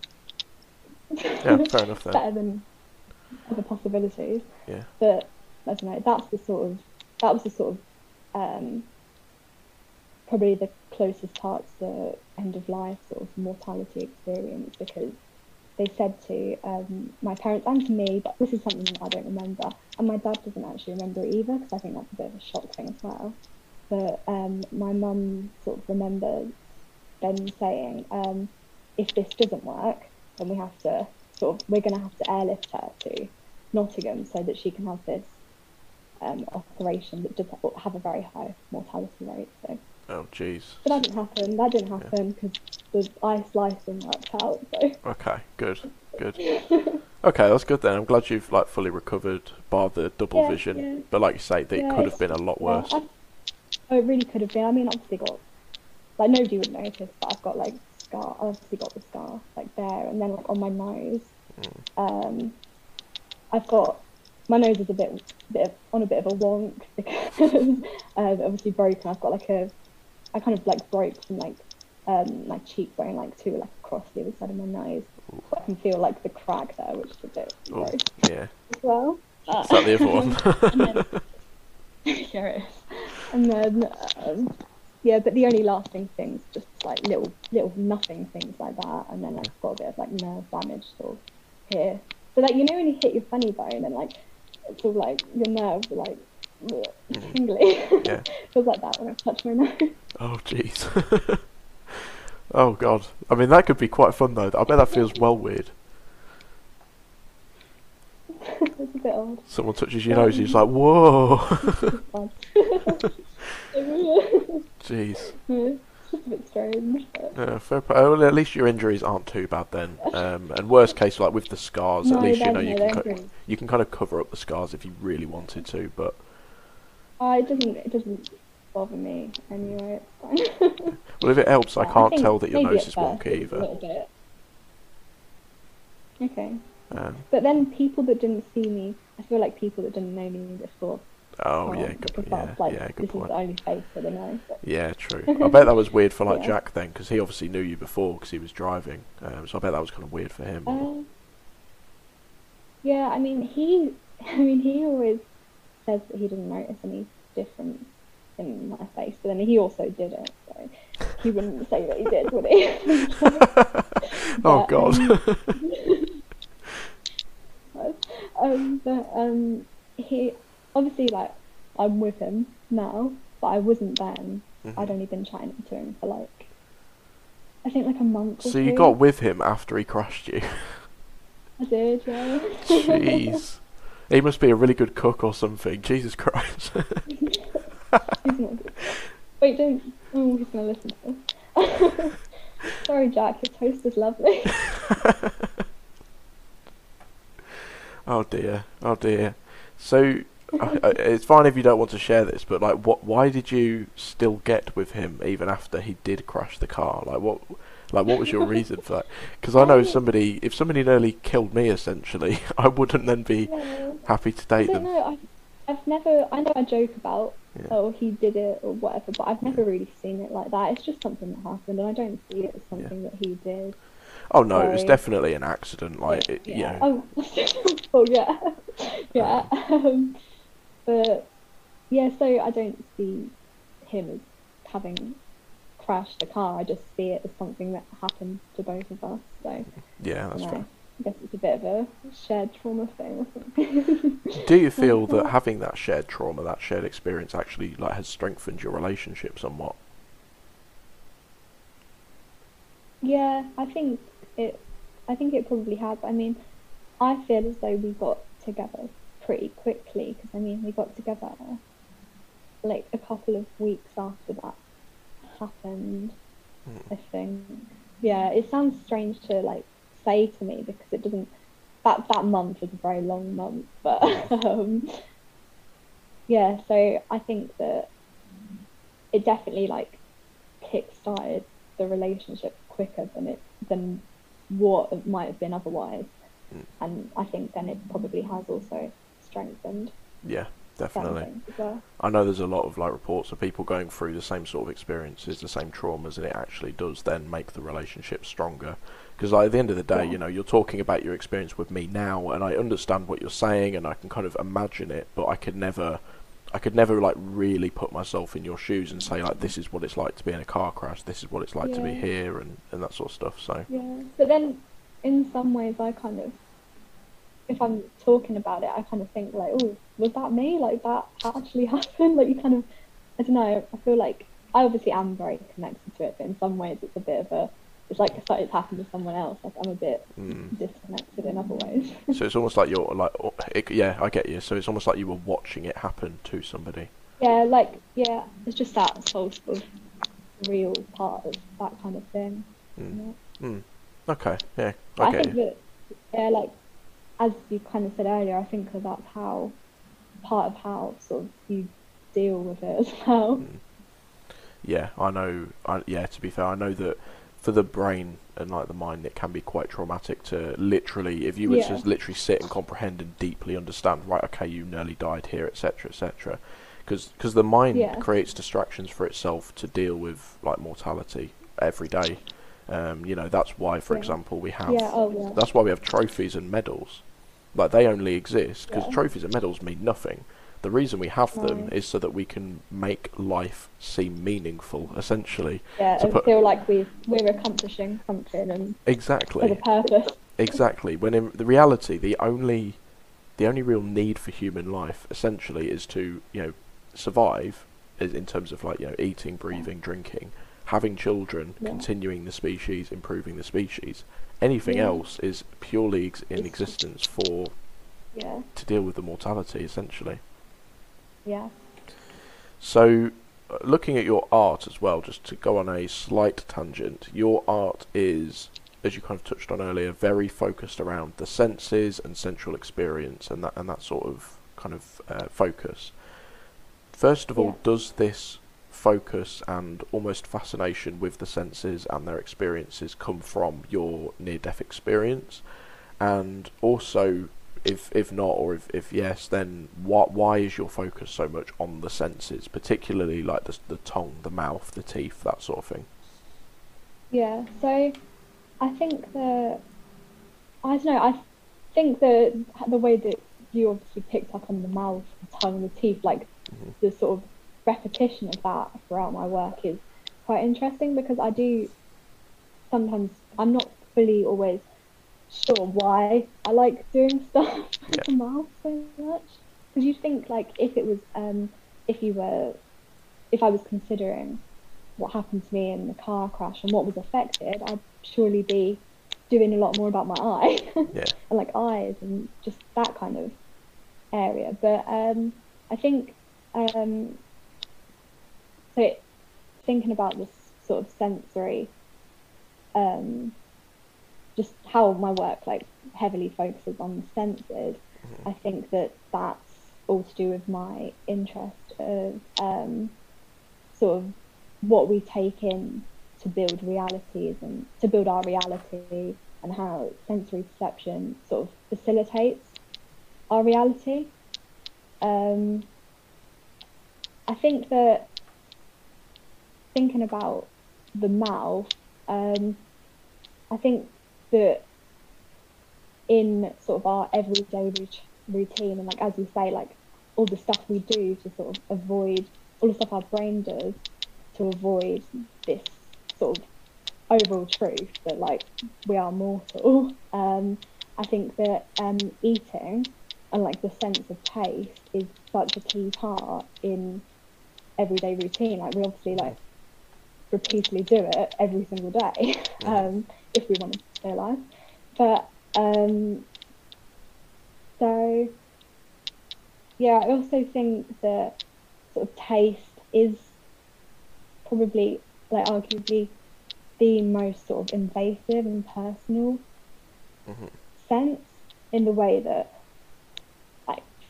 A: Yeah, fair enough then.
B: better than other possibilities.
A: Yeah.
B: But I don't know. That's the sort of that was the sort of um, probably the closest part to the end of life sort of mortality experience because they said to um, my parents and to me, but this is something that I don't remember, and my dad doesn't actually remember it either because I think that's a bit of a shock thing as well. But um, my mum sort of remembers them saying, um, if this doesn't work, then we have to sort of we're going to have to airlift her to Nottingham so that she can have this um, operation that does have a very high mortality rate. So,
A: Oh, jeez.
B: but that didn't happen. That didn't happen because the ice slicing worked out. So,
A: Okay, good, good. Okay, that's good then. I'm glad you've like fully recovered, bar the double
B: Yeah,
A: vision.
B: yeah.
A: But like you say, that it could have been a lot worse.
B: I- oh, it really could have been. I mean, obviously got like nobody would notice, but I've got like scar. I've obviously got the scar like there, and then like on my nose. Um, I've got my nose is a bit, bit of, on a bit of a wonk because um, obviously broken. I've got like a, I kind of like broke from like um, my cheekbone like to like across the other side of my nose. I can feel like the crack there, which is a bit
A: Oh,
B: gross
A: yeah.
B: as well. Uh,
A: Is that the other one?
B: and then, yeah, it is. And then, um, yeah, but the only lasting things, just like little, little nothing things like that. And then I've got a bit of like nerve damage sort of here. So like you know when you hit your funny bone and like it's all like your nerves are like mm-hmm. tingly.
A: Yeah.
B: Feels like that when I touch my nose.
A: Oh, jeez. oh, God. I mean, that could be quite fun, though. I bet that feels well weird.
B: it's a bit odd.
A: Someone touches your um, nose, and you're just like, whoa. Jeez.
B: It's a bit strange.
A: Yeah, fair play. Oh, well, at least your injuries aren't too bad then. Um, and worst case, like with the scars,
B: No,
A: at least you
B: they're-
A: know
B: no,
A: you
B: they're
A: can co- you can kind of cover up the scars if you really wanted to. But
B: Uh, it doesn't, it doesn't bother me anyway. It's fine.
A: well, if it helps, I can't
B: think
A: tell that your
B: maybe
A: nose
B: at
A: is
B: first
A: wonky
B: A
A: either.
B: little bit. Okay.
A: Um,
B: But then people that didn't see me, I feel like people that didn't know me before.
A: Oh
B: can't,
A: yeah, good,
B: because
A: yeah,
B: that's like
A: yeah,
B: this
A: good
B: is
A: point.
B: the only face that they know. But,
A: Yeah, true. I bet that was weird for like
B: Yeah.
A: Jack then, because he obviously knew you before because he was driving. Um, so I bet that was kind of weird for him.
B: um, yeah, I mean he, I mean he always says that he didn't notice any difference in my face, but then he also did it, so he wouldn't say that he did, would he?
A: oh God.
B: um, um, but um, he obviously like I'm with him now, but I wasn't then.
A: Mhm.
B: I'd only been chatting to him for like I think like a month. Or
A: so you
B: two.
A: got with him after he crashed you.
B: I did, yeah.
A: Jeez. He must be a really good cook or something. Jesus Christ.
B: he's not good. Wait, don't. Oh, he's gonna listen to this. Sorry, Jack. Your toast is lovely.
A: Oh dear, oh dear. So it's fine if you don't want to share this, but like, what? Why did you still get with him even after he did crash the car? Like, what? Like, what was your reason for that? Because I know
B: Um,
A: somebody, if somebody nearly killed me, essentially, I wouldn't then be
B: Yeah.
A: happy to
B: I
A: date
B: don't
A: them.
B: know. I've, I've never. I know I joke about
A: Yeah.
B: oh he did it or whatever, but I've never really seen it like that. It's just something that happened, and I don't see it as something that he did.
A: Oh no, it was definitely an accident. Like, it, you
B: yeah.
A: know,
B: Oh, oh yeah, yeah. Um, but yeah, so I don't see him as having crashed the car. I just see it as something that happened to both of us. So
A: yeah, that's fair.
B: I guess it's a bit of a shared trauma thing.
A: Do you feel that having that shared trauma, that shared experience, actually like has strengthened your relationship somewhat?
B: Yeah, I think it. I think it probably has. I mean, I feel as though we got together pretty quickly because I mean we got together like a couple of weeks after that happened.
A: Hmm.
B: I think. Yeah, it sounds strange to like say to me because it doesn't. That that month was a very long month, but um, yeah. So I think that it definitely like kick-started the relationship quicker than it than what it might have been otherwise.
A: Mm.
B: And I think then it probably has also strengthened
A: Yeah, definitely.
B: well.
A: I know there's a lot of like reports of people going through the same sort of experiences, the same traumas, and it actually does then make the relationship stronger. Because like, at the end of the day,
B: Yeah.
A: you know, you're talking about your experience with me now, and I understand what you're saying, and I can kind of imagine it, but I could never, I could never like really put myself in your shoes and say like, this is what it's like to be in a car crash, this is what it's like to be here, and and that sort of stuff. So
B: Yeah, but then in some ways I kind of, if I'm talking about it, I kind of think like, oh, was that me? Like that actually happened? Like you kind of, I don't know. I feel like I obviously am very connected to it, but in some ways it's a bit of a, it's like it's, happened to someone else. Like I'm a bit
A: Mm.
B: disconnected in other ways.
A: So it's almost like you're like, it, yeah, I get you. So it's almost like you were watching it happen to somebody.
B: yeah, like yeah, it's just that whole sort of real part of that kind of thing.
A: Mm.
B: you know?
A: Mm. Okay, yeah,
B: But
A: I
B: I think
A: you.
B: that, yeah, like as you kind of said earlier, I think that that's how part of how sort of you deal with it as well.
A: Mm. Yeah, I know. I, yeah, to be fair, I know that for the brain and like the mind, it can be quite traumatic to literally, if you were
B: Yeah.
A: to literally sit and comprehend and deeply understand, right? Okay, you nearly died here, etc., etc. Because the mind
B: Yeah.
A: creates distractions for itself to deal with like mortality every day. Um, you know, that's why, for
B: Yeah.
A: example, we have
B: oh
A: that's why we have trophies and medals. Like they only exist because
B: Yeah.
A: trophies and medals mean nothing. The reason we have them
B: Right.
A: is so that we can make life seem meaningful, essentially.
B: Yeah,
A: to
B: and
A: put-
B: feel like we've we're accomplishing something and for
A: Exactly.
B: the purpose.
A: Exactly. When in the reality, the only the only real need for human life essentially is to you know survive, is in terms of like you know eating, breathing, drinking, having children,
B: Yeah.
A: continuing the species, improving the species. Anything
B: Yeah.
A: else is pure leagues in existence for
B: Yeah,
A: to deal with the mortality essentially.
B: yeah,
A: So, uh, looking at your art as well, just to go on a slight tangent, your art is, as you kind of touched on earlier, very focused around the senses and sensual experience and that and that sort of kind of uh, focus. First of all, does this focus and almost fascination with the senses and their experiences come from your near-death experience? And also, if if not or if, if yes then what why is your focus so much on the senses particularly like the, the tongue the mouth the teeth that sort of thing
B: yeah. So I think that I don't know. I think that the way that you obviously picked up on the mouth, the tongue, the teeth, like
A: Mhm.
B: the sort of repetition of that throughout my work is quite interesting because I do sometimes I'm not fully always sure why I like doing stuff with the mouth so much. Because you think like if it was um if you were if I was considering what happened to me in the car crash and what was affected, I'd surely be doing a lot more about my eye
A: yeah
B: and like eyes and just that kind of area. But um, I think um, so. It, thinking about this sort of sensory, um, just how my work like heavily focuses on the senses. I think that that's all to do with my interest of um, sort of what we take in to build realities and to build our reality and how sensory perception sort of facilitates our reality. Um, I think that thinking about the mouth, um, I think that in sort of our everyday routine and like as you say, like all the stuff we do to sort of avoid all the stuff our brain does to avoid this sort of overall truth that like we are mortal. Um, I think that um, eating and like the sense of taste is such a key part in everyday routine. Like we obviously like repeatedly do it every single day um, if we want to stay alive. But um, so yeah, I also think that sort of taste is probably like arguably the most sort of invasive and personal mm-hmm. sense in the way that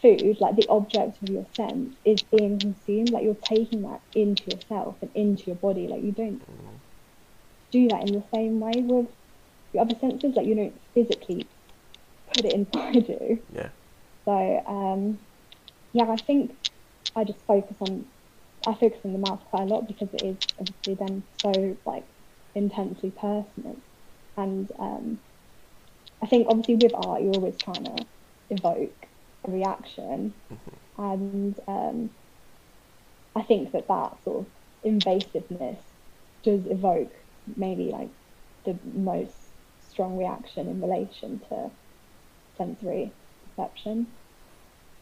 B: food, like the object of your sense, is being consumed. Like you're taking that into yourself and into your body. Like you don't do that in the same way with your other senses. Like you don't physically put it inside you.
A: Yeah.
B: So um, yeah, I think I just focus on I focus on the mouth quite a lot because it is obviously then so like intensely personal. And um, I think obviously with art, you're always trying to evoke reaction, mm-hmm. and um, I think that that sort of invasiveness does evoke maybe like the most strong reaction in relation to sensory perception.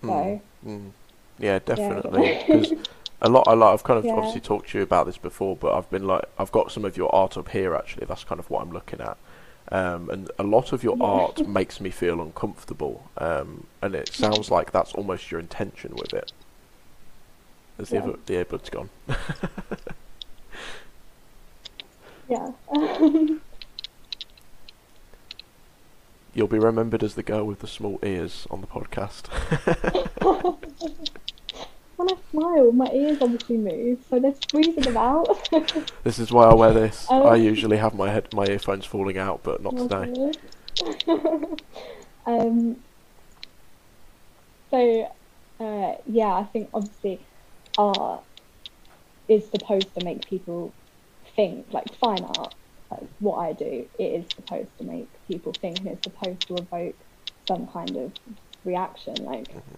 B: So, mm,
A: yeah, definitely. Because a lot, a lot. I've kind of yeah. obviously talked to you about this before, but I've been like, I've got some of your art up here. Actually, that's kind of what I'm looking at. Um, and a lot of your art makes me feel uncomfortable, um, and it sounds like that's almost your intention with it. Has yeah. the, the earbud's gone?
B: yeah.
A: You'll be remembered as the girl with the small ears on the podcast.
B: Smile, my ears obviously move, so they're squeezing them out.
A: this is why I wear this. Um, I usually have my head, my earphones falling out, but not today.
B: um, so, uh, yeah, I think obviously art is supposed to make people think, like fine art, like what I do, it is supposed to make people think and it's supposed to evoke some kind of reaction. Like, mm-hmm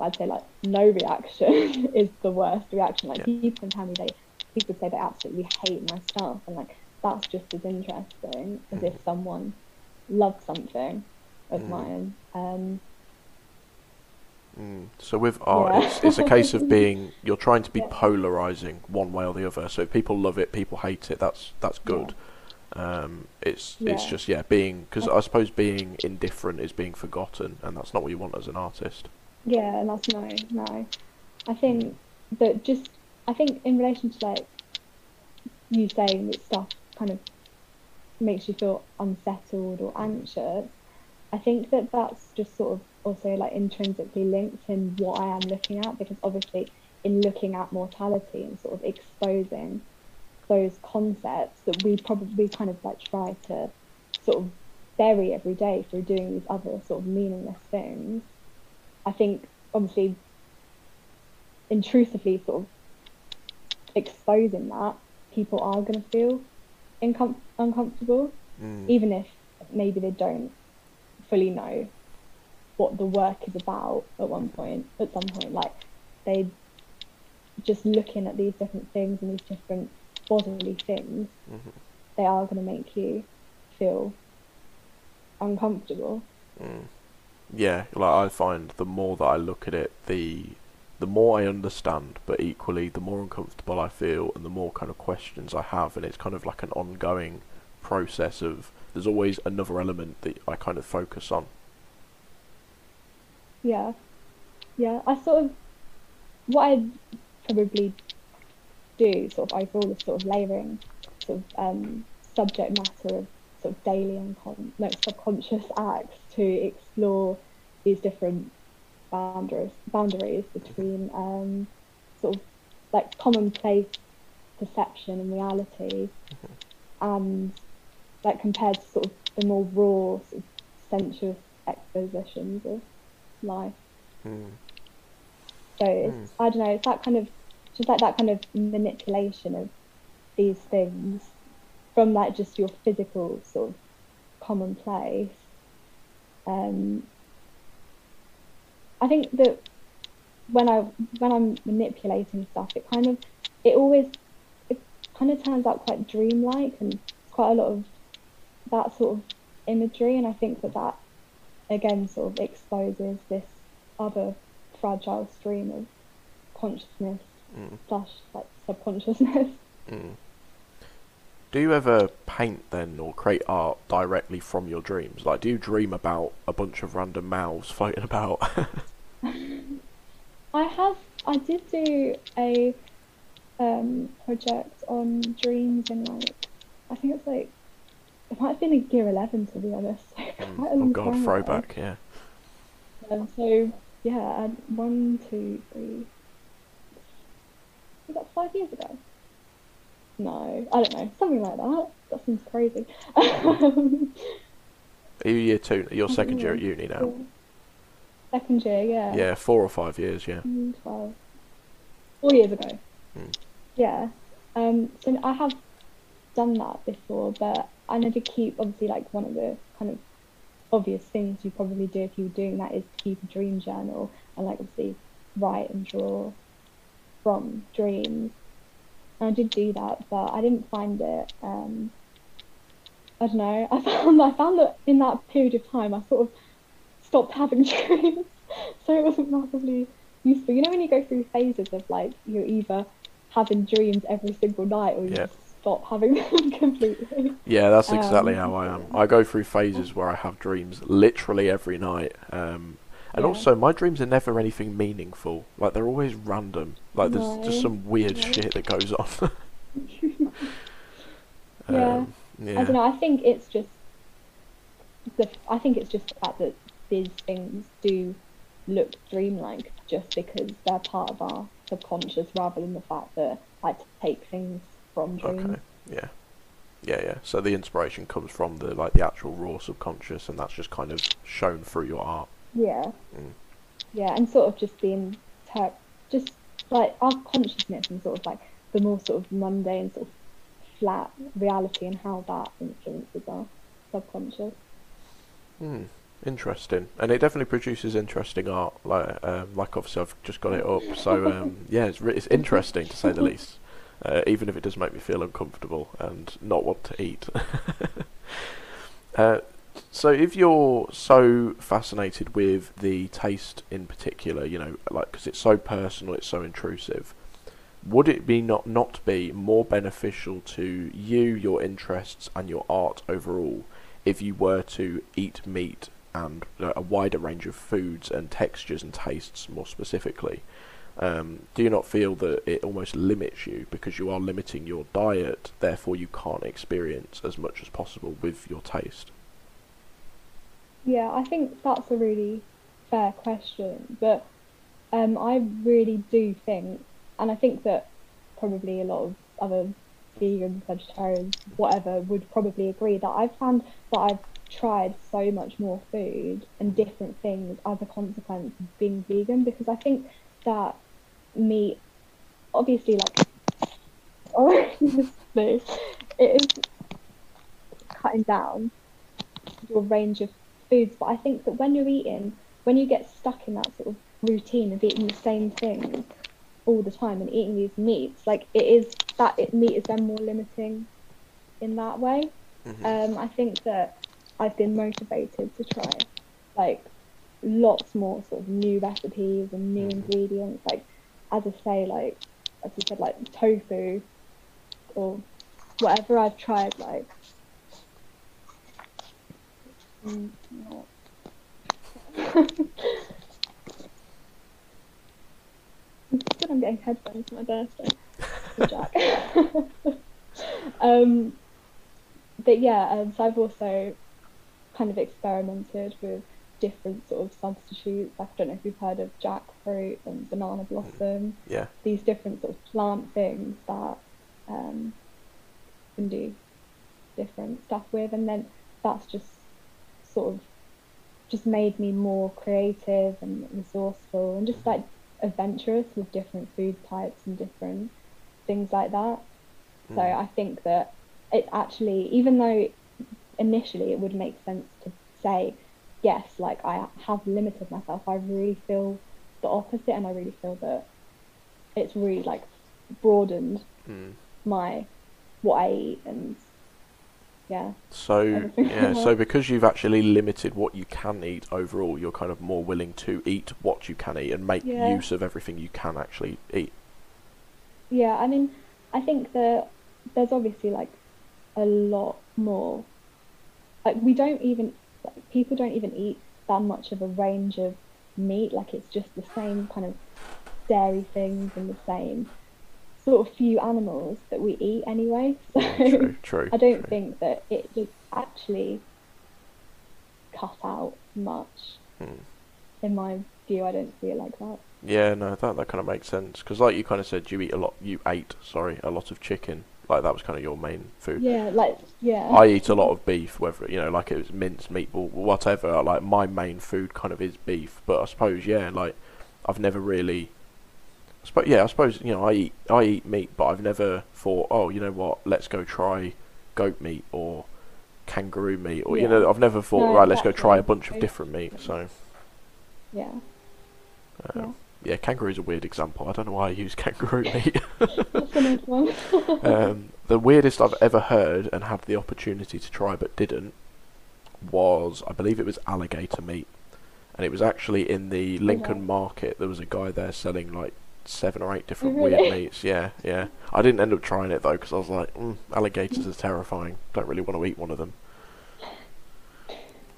B: I'd say like no reaction is the worst reaction. Like yeah. people can tell me they people say they absolutely hate my stuff, and like that's just as interesting as if mm. someone loved something of mm. mine. Um,
A: mm. So with art, yeah. it's, it's a case of being you're trying to be yeah. polarizing one way or the other. So if people love it, people hate it. That's that's good. Um, it's it's just yeah being because I suppose being indifferent is being forgotten, and that's not what you want as an artist.
B: Yeah, and that's no, no. I think that just, I think in relation to like you saying that stuff kind of makes you feel unsettled or anxious, I think that that's just sort of also like intrinsically linked in what I am looking at because obviously in looking at mortality and sort of exposing those concepts that we probably kind of like try to sort of bury every day through doing these other sort of meaningless things I think obviously intrusively sort of exposing that, people are going to feel incom- uncomfortable, mm. even if maybe they don't fully know what the work is about at one point, at some point. Like they just looking at these different things and these different bodily things, mm-hmm. they are going to make you feel uncomfortable.
A: Mm yeah, like I find the more that I look at it, the the more I understand, but equally the more uncomfortable I feel, and the more kind of questions I have, and it's kind of like an ongoing process of there's always another element that I kind of focus on.
B: Yeah, yeah. I sort of what I probably do sort of overall is sort of layering sort of um, subject matter of sort of daily and no, subconscious acts to explore these different boundaries boundaries between um, sort of like commonplace perception and reality, and like compared to sort of the more raw, sort of sensuous expositions of life.
A: Mm.
B: So it's,
A: Mm.
B: I don't know, it's that kind of just like that kind of manipulation of these things from like just your physical sort of commonplace. Um, I think that when I when I'm manipulating stuff, it kind of it always it kind of turns out quite dreamlike and quite a lot of that sort of imagery, and I think that that again sort of exposes this other fragile stream of consciousness
A: Mm.
B: slash like subconsciousness.
A: Mm. Do you ever paint then or create art directly from your dreams? Like, do you dream about a bunch of random mouths floating about?
B: I have I did do a um, project on dreams in like I think it's like it might have been in year eleven to be honest. A
A: Mm. oh god, throwback, yeah.
B: Um, so yeah, I had one, two, three. Was that five years ago? No, I don't know, something like that. That seems crazy.
A: Are you year two? You're second year at uni now.
B: Second year, yeah.
A: Yeah, four or five years, yeah.
B: Mm, 12. Four years ago.
A: Mm.
B: Yeah. Um, so I have done that before, but I never keep, obviously, like one of the kind of obvious things you probably do if you were doing that is keep a dream journal and, like, obviously, write and draw from dreams. I did do that, but I didn't find it. Um, I don't know. I found I found that in that period of time, I sort of stopped having dreams, so it wasn't massively useful. You know, when you go through phases of like you're either having dreams every single night or you
A: Yeah.
B: just stop having them completely.
A: Yeah, that's exactly
B: Um,
A: how I am. I go through phases where I have dreams literally every night. Um, and
B: Yeah.
A: also, my dreams are never anything meaningful. Like, they're always random. Like, there's
B: No.
A: just some weird
B: No.
A: shit that goes on.
B: Yeah.
A: Um, yeah.
B: I don't know. I think it's just the. I think it's just the fact that these things do look dreamlike just because they're part of our subconscious, rather than the fact that I take things from dreams.
A: Okay. Yeah. Yeah, yeah. So the inspiration comes from the like the actual raw subconscious, and that's just kind of shown through your art.
B: Yeah.
A: Mm.
B: Yeah, and sort of just being ter- just like our consciousness and sort of like the more sort of mundane sort of flat reality and how that influences our subconscious.
A: Hmm. Interesting, and it definitely produces interesting art. Like, um, like obviously I've just got it up, so um, yeah, it's re- it's interesting to say the least. Uh, even if it does make me feel uncomfortable and not want to eat. uh, so, if you're so fascinated with the taste in particular, you know, like because it's so personal, it's so intrusive, would it be not not be more beneficial to you, your interests, and your art overall if you were to eat meat and uh, a wider range of foods and textures and tastes more specifically? Um, do you not feel that it almost limits you because you are limiting your diet, therefore you can't experience as much as possible with your taste?
B: Yeah, I think that's a really fair question, but um, I really do think, and I think that probably a lot of other vegans, vegetarians, whatever, would probably agree that I've found that I've tried so much more food and different things as a consequence of being vegan because I think that meat, obviously, like, it is cutting down your range of foods, but I think that when you're eating, when you get stuck in that sort of routine of eating the same things all the time and eating these meats, like it is that it, meat is then more limiting in that way.
A: Mhm.
B: Um, I think that I've been motivated to try like lots more sort of new recipes and new
A: Mhm.
B: ingredients. Like as I say, like as you said, like tofu or whatever I've tried, like mm. I'm good I'm getting headphones for my birthday. Jack. um, but yeah, um, so I've also kind of experimented with different sort of substitutes. I don't know if you've heard of jackfruit and banana blossom.
A: Yeah.
B: These different sort of plant things that um, can do different stuff with, and then that's just sort of just made me more creative and resourceful and just like adventurous with different food types and different things like that. So
A: Mm.
B: I think that it actually, even though initially it would make sense to say, yes, like I have limited myself, I really feel the opposite and I really feel that it's really like broadened
A: Mm.
B: my what I eat and yeah.
A: So yeah, so because you've actually limited what you can eat overall, you're kind of more willing to eat what you can eat and make
B: Yeah.
A: use of everything you can actually eat.
B: Yeah, I mean, I think that there's obviously like a lot more. Like we don't even like people don't even eat that much of a range of meat. Like it's just the same kind of dairy things and the same sort of few animals that we eat anyway. So
A: True, true.
B: I don't
A: true.
B: think that it would actually cut out much.
A: Hmm.
B: In my view, I don't see it like that.
A: Yeah, no, that that kind of makes sense because, like you kind of said, you eat a lot. You ate, sorry, a lot of chicken. Like that was kind of your main food.
B: Yeah, like yeah.
A: I eat a lot of beef, whether you know, like it was mince, meatball, whatever. Like my main food kind of is beef, but I suppose yeah, like I've never really. Suppose yeah, I suppose you know I eat I eat meat, but I've never thought, oh, you know what, let's go try goat meat or kangaroo meat, or you know, I've never thought,
B: No,
A: right, let's go try a bunch of different meat. So
B: yeah.
A: um, yeah, kangaroo's a weird example. I don't know why I use kangaroo meat.
B: That's an odd one.
A: um, the weirdest I've ever heard and had the opportunity to try but didn't was, I believe it was alligator meat, and it was actually in the Lincoln. Market. There was a guy there selling like seven or eight different
B: Oh,
A: weird meats. Yeah, yeah. I didn't end up trying it though because I was like, mm, alligators are terrifying. Don't really want to eat one of them.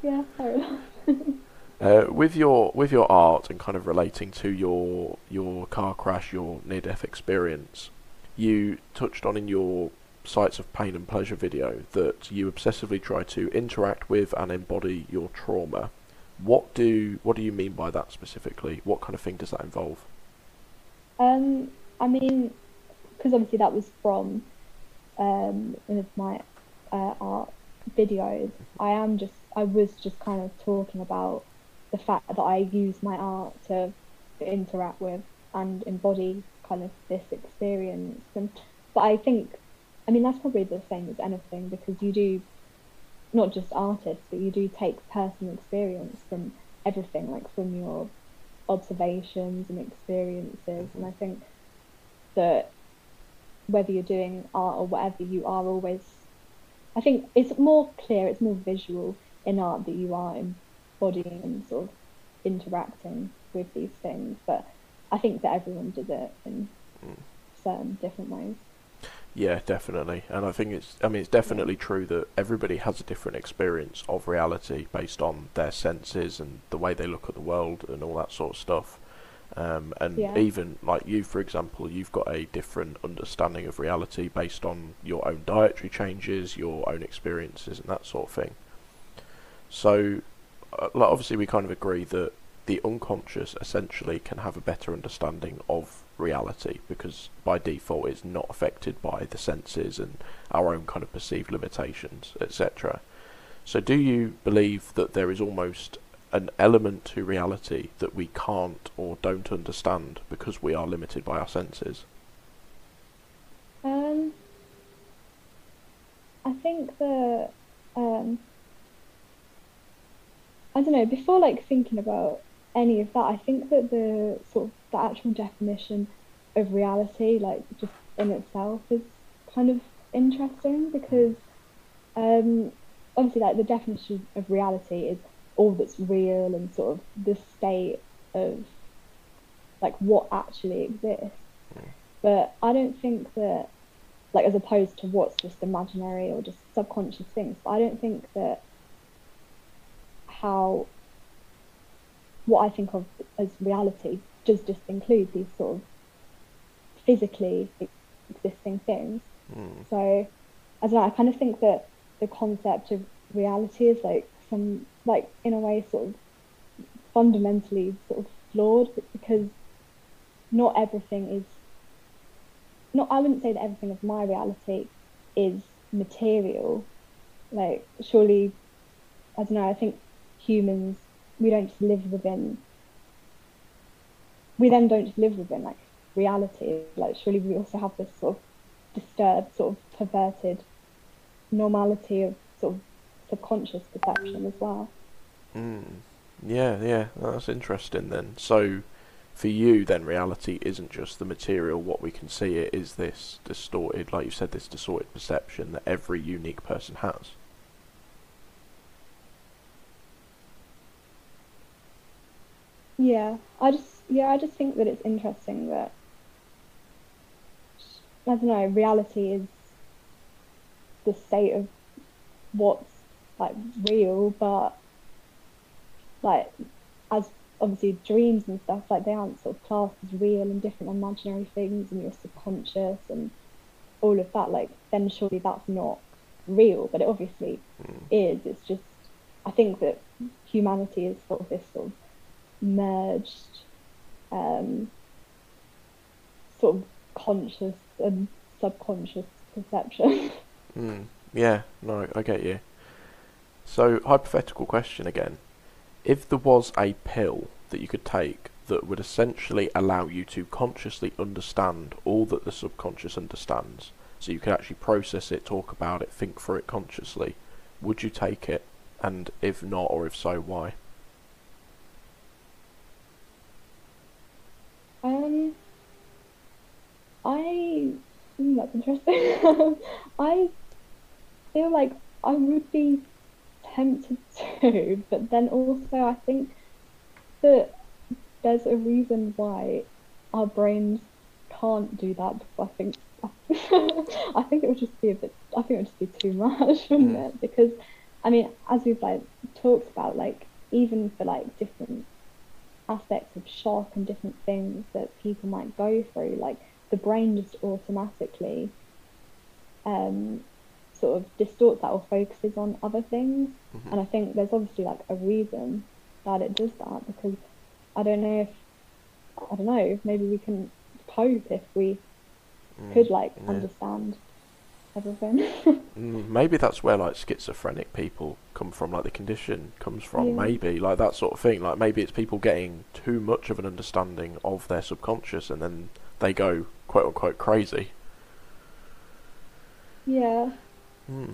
B: yeah, fair enough.
A: Uh, with your with your art and kind of relating to your your car crash, your near death experience, you touched on in your sites of pain and pleasure video that you obsessively try to interact with and embody your trauma. What do what do you mean by that specifically? What kind of thing does that involve?
B: Um, I mean, because obviously that was from um, one of my uh, art videos. I am just, I was just kind of talking about the fact that I use my art to interact with and embody kind of this experience. And but I think, I mean, that's probably the same as anything because you do not just artists, but you do take personal experience from everything, like from your observations and experiences. And I think that whether you're doing art or whatever, you are always, I think it's more clear, it's more visual in art that you are embodying and sort of interacting with these things. But I think that everyone does it in
A: Mm.
B: certain different ways.
A: Yeah, definitely. And I think it's I mean it's definitely true that everybody has a different experience of reality based on their senses and the way they look at the world and all that sort of stuff. Um, and
B: Yeah.
A: even like you, for example, you've got a different understanding of reality based on your own dietary changes, your own experiences, and that sort of thing. So, uh, like, obviously, we kind of agree that the unconscious essentially can have a better understanding of reality because by default it's not affected by the senses and our own kind of perceived limitations, etc. So, do you believe that there is almost an element to reality that we can't or don't understand because we are limited by our senses?
B: Um, I think that um, I don't know. Before like thinking about any of that, I think that the sort of the actual definition of reality, like just in itself, is kind of interesting because um, obviously, like the definition of reality is all that's real and sort of the state of like what actually exists. But I don't think that, like, as opposed to what's just imaginary or just subconscious things, but I don't think that how what I think of as reality does just include these sort of physically existing things.
A: Mm.
B: So I don't know. I kind of think that the concept of reality is like some, like in a way, sort of fundamentally sort of flawed because not everything is not I wouldn't say that everything of my reality is material. Like surely I don't know, I think humans we don't just live within we then don't just live within like reality. Like surely we also have this sort of disturbed, sort of perverted normality of sort of subconscious perception as well.
A: Mm. Yeah, yeah, that's interesting then. So, for you, then reality isn't just the material, what we can see, it is this distorted, like you said, this distorted perception that every unique person has.
B: Yeah, I just yeah, I just think that it's interesting that I don't know, reality is the state of what's like real, but like as obviously dreams and stuff, like they aren't sort of classed as real and different imaginary things and your subconscious and all of that, like then surely that's not real, but it obviously mm. is. It's just I think that humanity is sort of this sort of merged um, sort of conscious and subconscious perception.
A: Mm. Yeah, no, I get you. So, hypothetical question again. If there was a pill that you could take that would essentially allow you to consciously understand all that the subconscious understands, so you could actually process it, talk about it, think through it consciously, would you take it? And if not, or if so, why?
B: Um, I mm, that's interesting. I feel like I would be tempted to, but then also I think that there's a reason why our brains can't do that because I think I think it would just be a bit I think it would just be too much, wouldn't mm. it? Because I mean, as we've like talked about, like even for like different aspects of shock and different things that people might go through, like the brain just automatically um, sort of distorts that or focuses on other things. Mm-hmm. And I think there's obviously like a reason that it does that because I don't know if I don't know maybe we can cope if we mm, could like yeah. understand everything.
A: mm, maybe that's where like schizophrenic people come from, like the condition comes from. Yeah. Maybe like that sort of thing. Like maybe it's people getting too much of an understanding of their subconscious, and then they go quote unquote crazy.
B: Yeah.
A: Hmm.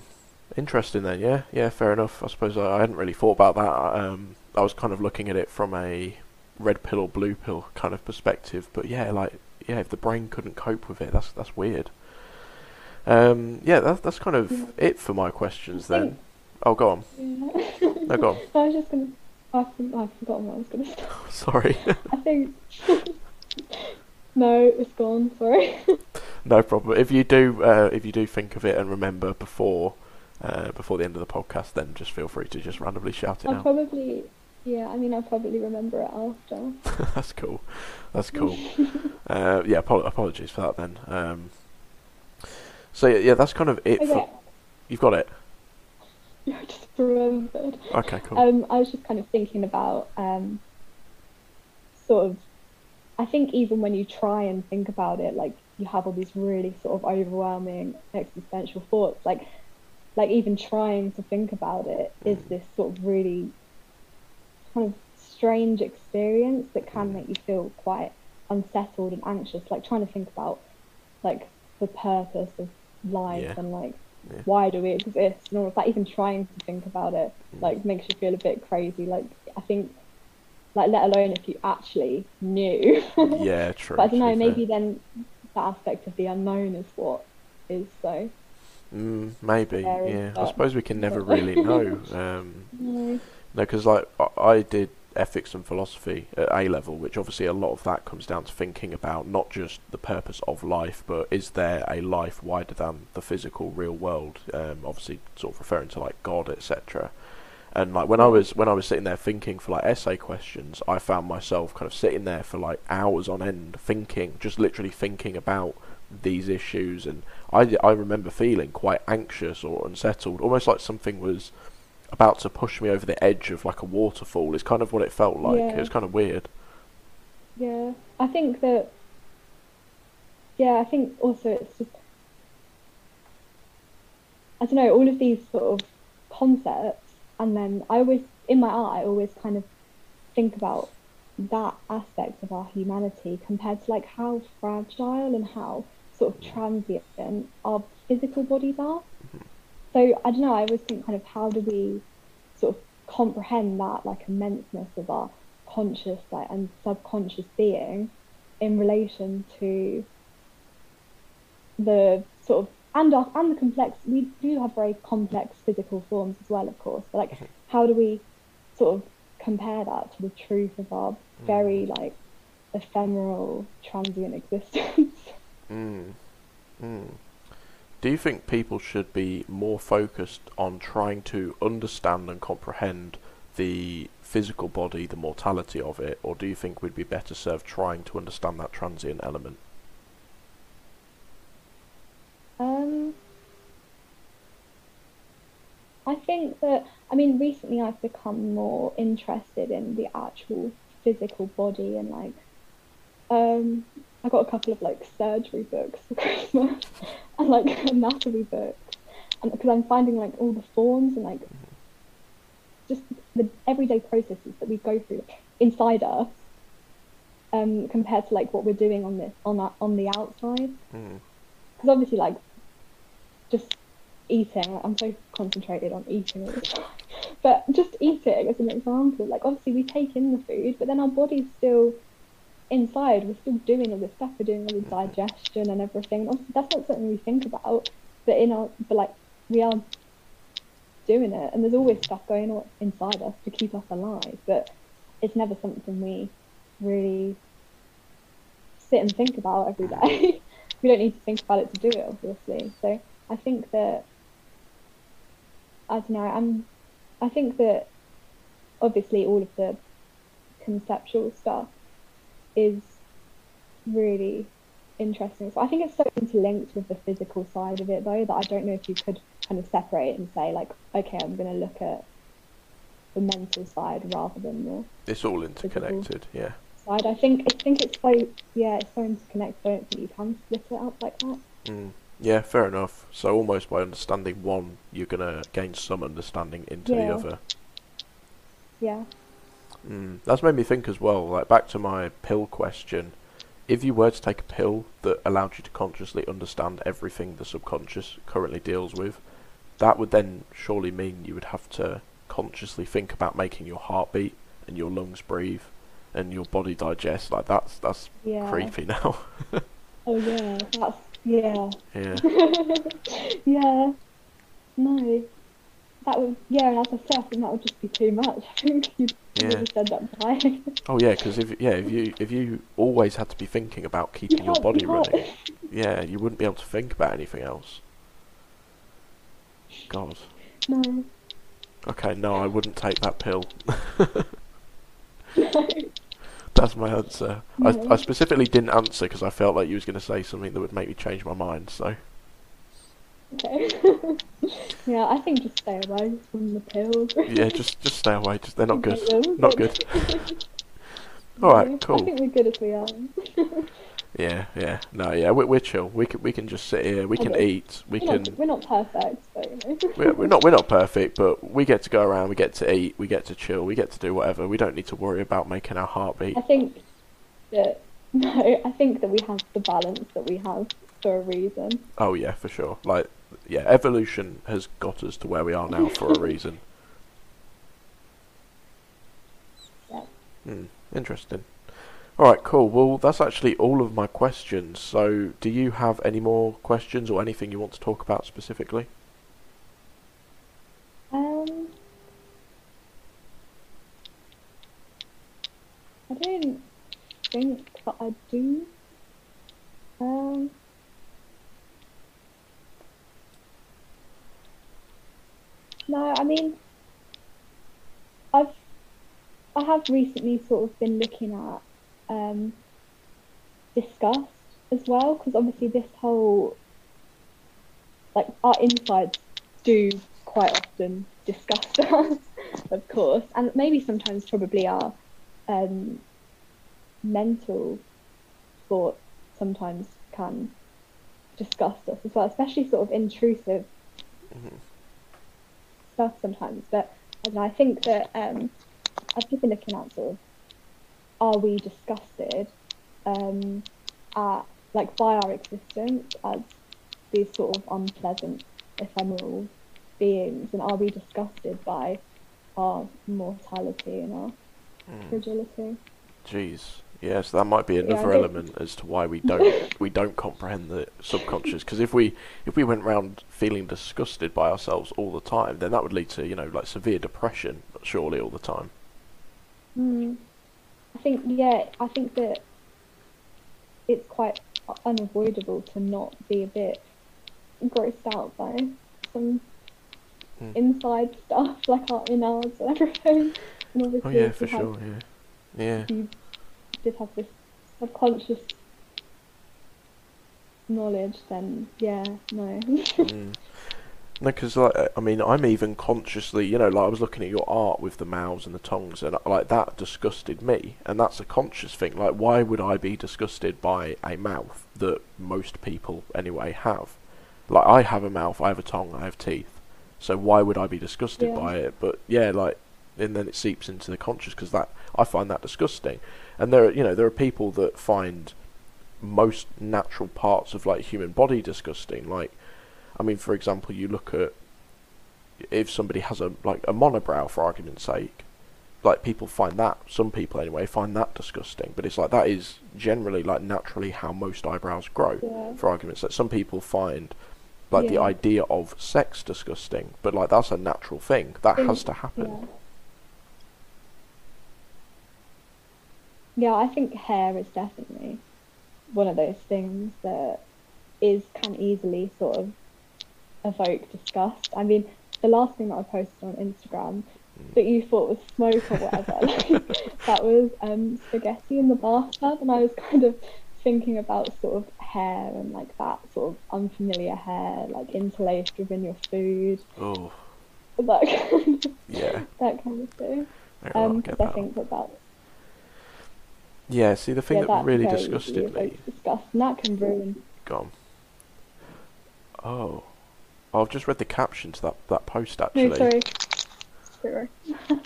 A: Interesting then, yeah, yeah, fair enough. I suppose I, I hadn't really thought about that. Um, I was kind of looking at it from a red pill or blue pill kind of perspective, but yeah, like yeah, if the brain couldn't cope with it, that's that's weird. Um, yeah, that's that's kind of it for my questions then. Oh, go on. No, go on.
B: I was just gonna. I've, I've forgotten what I was gonna say.
A: Sorry.
B: I think. no, it's gone. Sorry.
A: no problem. If you do, uh, if you do think of it and remember before, uh, before the end of the podcast, then just feel free to just randomly shout it
B: I'll
A: out.
B: probably, yeah. I mean, I'll probably remember it after.
A: That's cool. That's cool. uh, yeah. Ap- apologies for that then. Um, so yeah, yeah, that's kind of it. Okay. For, you've got it.
B: Yeah, I just remembered.
A: Okay, cool.
B: Um, I was just kind of thinking about um, sort of. I think even when you try and think about it, like you have all these really sort of overwhelming existential thoughts like like even trying to think about it is this sort of really kind of strange experience that can make you feel quite unsettled and anxious like trying to think about like the purpose of life yeah. and like yeah. why do we exist and all of that even trying to think about it mm. like makes you feel a bit crazy like i think like let alone if you actually knew
A: yeah true
B: but i don't know maybe then that aspect of the unknown is what is so.
A: Mm, maybe, scary, yeah. I suppose we can never really know. Um, no, because like I, I did ethics and philosophy at A level, which obviously a lot of that comes down to thinking about not just the purpose of life, but is there a life wider than the physical real world? Um, obviously, sort of referring to like God, etc. And like when I was when I was sitting there thinking for like essay questions, I found myself kind of sitting there for like hours on end thinking, just literally thinking about these issues. And I I remember feeling quite anxious or unsettled, almost like something was about to push me over the edge of like a waterfall. Is kind of what it felt like.
B: Yeah.
A: It was kind of weird.
B: Yeah, I think that. Yeah, I think also it's just. I don't know, all of these sort of concepts, and then I always, in my art, I always kind of think about that aspect of our humanity compared to like how fragile and how sort of transient our physical bodies are. So I don't know, I always think kind of how do we sort of comprehend that like immenseness of our conscious like, and subconscious being in relation to the sort of and our, and the complex we do have very complex physical forms as well of course but like how do we sort of compare that to the truth of our very like ephemeral transient existence
A: Mm. Mm. Do you think people should be more focused on trying to understand and comprehend the physical body, the mortality of it, or do you think we'd be better served trying to understand that transient element?
B: Um, I think that, I mean, recently I've become more interested in the actual physical body and like, um, I got a couple of like surgery books for Christmas and like anatomy books, and because I'm finding like all the forms and like just the everyday processes that we go through inside us, um, compared to like what we're doing on this on our, on the outside.
A: Mm.
B: because obviously like just eating i'm so concentrated on eating all the time. But just eating as an example. Like obviously we take in the food but then our body's still inside we're still doing all this stuff we're doing all the digestion and everything that's not something we think about but in our but like we are doing it and there's always stuff going on inside us to keep us alive but it's never something we really sit and think about every day we don't need to think about it to do it, obviously. So I think that I don't know. I'm. I think that obviously all of the conceptual stuff is really interesting. So I think it's so interlinked with the physical side of it, though, that I don't know if you could kind of separate and say like, okay, I'm going to look at the mental side rather than the
A: It's all interconnected, yeah.
B: side. I think I think it's so yeah, it's so interconnected. I don't think you can split it up like that.
A: Mm. Yeah, fair enough. So almost by understanding one, you're gonna gain some understanding into the
B: Yeah.
A: other.
B: Yeah.
A: Mm. That's made me think as well. Like back to my pill question. If you were to take a pill that allowed you to consciously understand everything the subconscious currently deals with, that would then surely mean you would have to consciously think about making your heart beat and your lungs breathe and your body digest. Like that's that's
B: Yeah.
A: creepy now.
B: Oh yeah. That's yeah.
A: yeah.
B: yeah. No. That would yeah, as I said, I think that would just be too much. I think you'd
A: Yeah.
B: end up.
A: Oh yeah, because if yeah, if you if you always had to be thinking about keeping your body
B: you
A: running, yeah, you wouldn't be able to think about anything else. God.
B: No.
A: Okay, no, I wouldn't take that pill.
B: No.
A: That's my answer. I, I specifically didn't answer because I felt like you was going to say something that would make me change my mind. So
B: Okay. yeah, I think just stay away from the pills.
A: yeah, just just stay away. Just they're not good. Not good. All right, cool.
B: I think we're good as we are.
A: Yeah, yeah, no, yeah, we're, we're chill. We can we can just sit here. We can eat. We
B: We're
A: can.
B: not, we're not perfect, so you know.
A: We're, we're not we're not perfect, but we get to go around. We get to eat. We get to chill. We get to do whatever. We don't need to worry about making our heart beat.
B: I think that no, I think that we have the balance that we have for a reason.
A: Oh yeah, for sure. Like yeah, evolution has got us to where we are now for a reason.
B: Yeah.
A: Hmm, interesting. All right, cool. Well, that's actually all of my questions. So, do you have any more questions or anything you want to talk about specifically?
B: Um, I don't think that I do. Um, no, I mean, I've I have recently sort of been looking at um, disgust as well, because obviously this whole like our insides do quite often disgust us, of course, and maybe sometimes probably our um, mental thought sometimes can disgust us as well, especially sort of intrusive
A: Mhm.
B: Stuff sometimes. But I, don't know, I think that um, I've just been looking at sort of are we disgusted um, at like by our existence as these sort of unpleasant, ephemeral beings, and are we disgusted by our mortality and our
A: Mm.
B: fragility?
A: Jeez. Yes, that might be another
B: guess-
A: element as to why we don't we don't comprehend the subconscious. Because if we if we went around feeling disgusted by ourselves all the time, then that would lead to you know like severe depression, surely all the time.
B: Mm. I think yeah, I think that it's quite unavoidable to not be a bit grossed out by some
A: Mm.
B: inside stuff like our innards and everything. And
A: Oh yeah, for sure. Yeah. Yeah.
B: Just have this subconscious knowledge, then yeah, no.
A: Mm. No, because like I mean, I'm even consciously, you know, like I was looking at your art with the mouths and the tongues, and like that disgusted me, and that's a conscious thing. Like, why would I be disgusted by a mouth that most people anyway have? Like, I have a mouth, I have a tongue, I have teeth, so why would I be disgusted
B: Yeah.
A: by it? But yeah, like, and then it seeps into the conscious because that I find that disgusting, and there, are, you know, there are people that find most natural parts of like human body disgusting, like. I mean, for example, you look at if somebody has a like a monobrow, for argument's sake, like people find that some people anyway find that disgusting. But it's like that is generally like naturally how most eyebrows grow.
B: yeah.
A: For argument's sake, some people find like the idea of sex disgusting, but like that's a natural thing that has to happen.
B: Yeah. Yeah, I think hair is definitely one of those things that is can easily sort of evoke disgust. I mean, the last thing that I posted on Instagram that you thought was smoke or whatever, like, that was um, spaghetti in the bathtub, and I was kind of thinking about sort of hair and like that sort of unfamiliar hair, like interlaced within your food,
A: Oh,
B: that kind of,
A: yeah.
B: that kind of thing. Um, I think that that's
A: Yeah, see, the thing
B: yeah,
A: that really disgusted me.
B: evokes disgust, and that can ruin.
A: Gone. Oh. I've just read the caption to that, that post
B: No,
A: actually.
B: sorry. Sorry.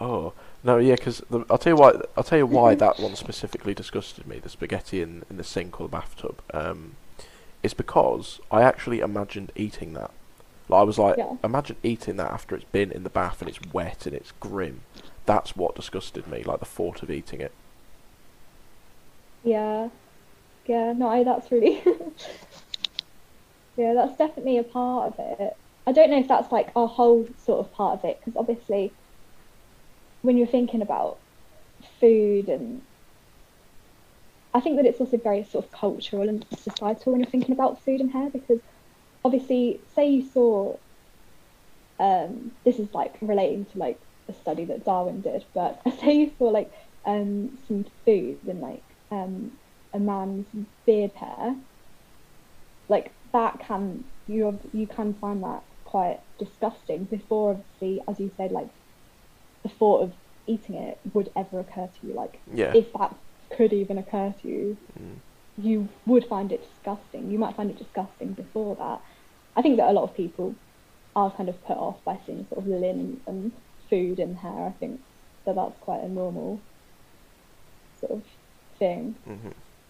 A: Oh no, yeah, because I'll tell you why. I'll tell you why that one specifically disgusted me. The spaghetti in, in the sink or the bathtub. Um, it's because I actually imagined eating that. Like I was like,
B: Yeah.
A: imagine eating that after it's been in the bath and it's wet and it's grim. That's what disgusted me. Like the thought of eating it.
B: Yeah. Yeah, no, I, that's really. yeah, that's definitely a part of it. I don't know if that's like a whole sort of part of it, because obviously, when you're thinking about food and. I think that it's also very sort of cultural and societal when you're thinking about food and hair, because obviously, say you saw. Um, this is like relating to like a study that Darwin did, but say you saw like um, some food and like um, a man's beard hair, like that can you you can find that quite disgusting. Before obviously, as you said, like the thought of eating it would ever occur to you. Like
A: Yeah.
B: if that could even occur to you,
A: Mm.
B: you would find it disgusting. You might find it disgusting before that. I think that a lot of people are kind of put off by seeing sort of linen and food in hair. I think that that's quite a normal sort of thing,
A: hmm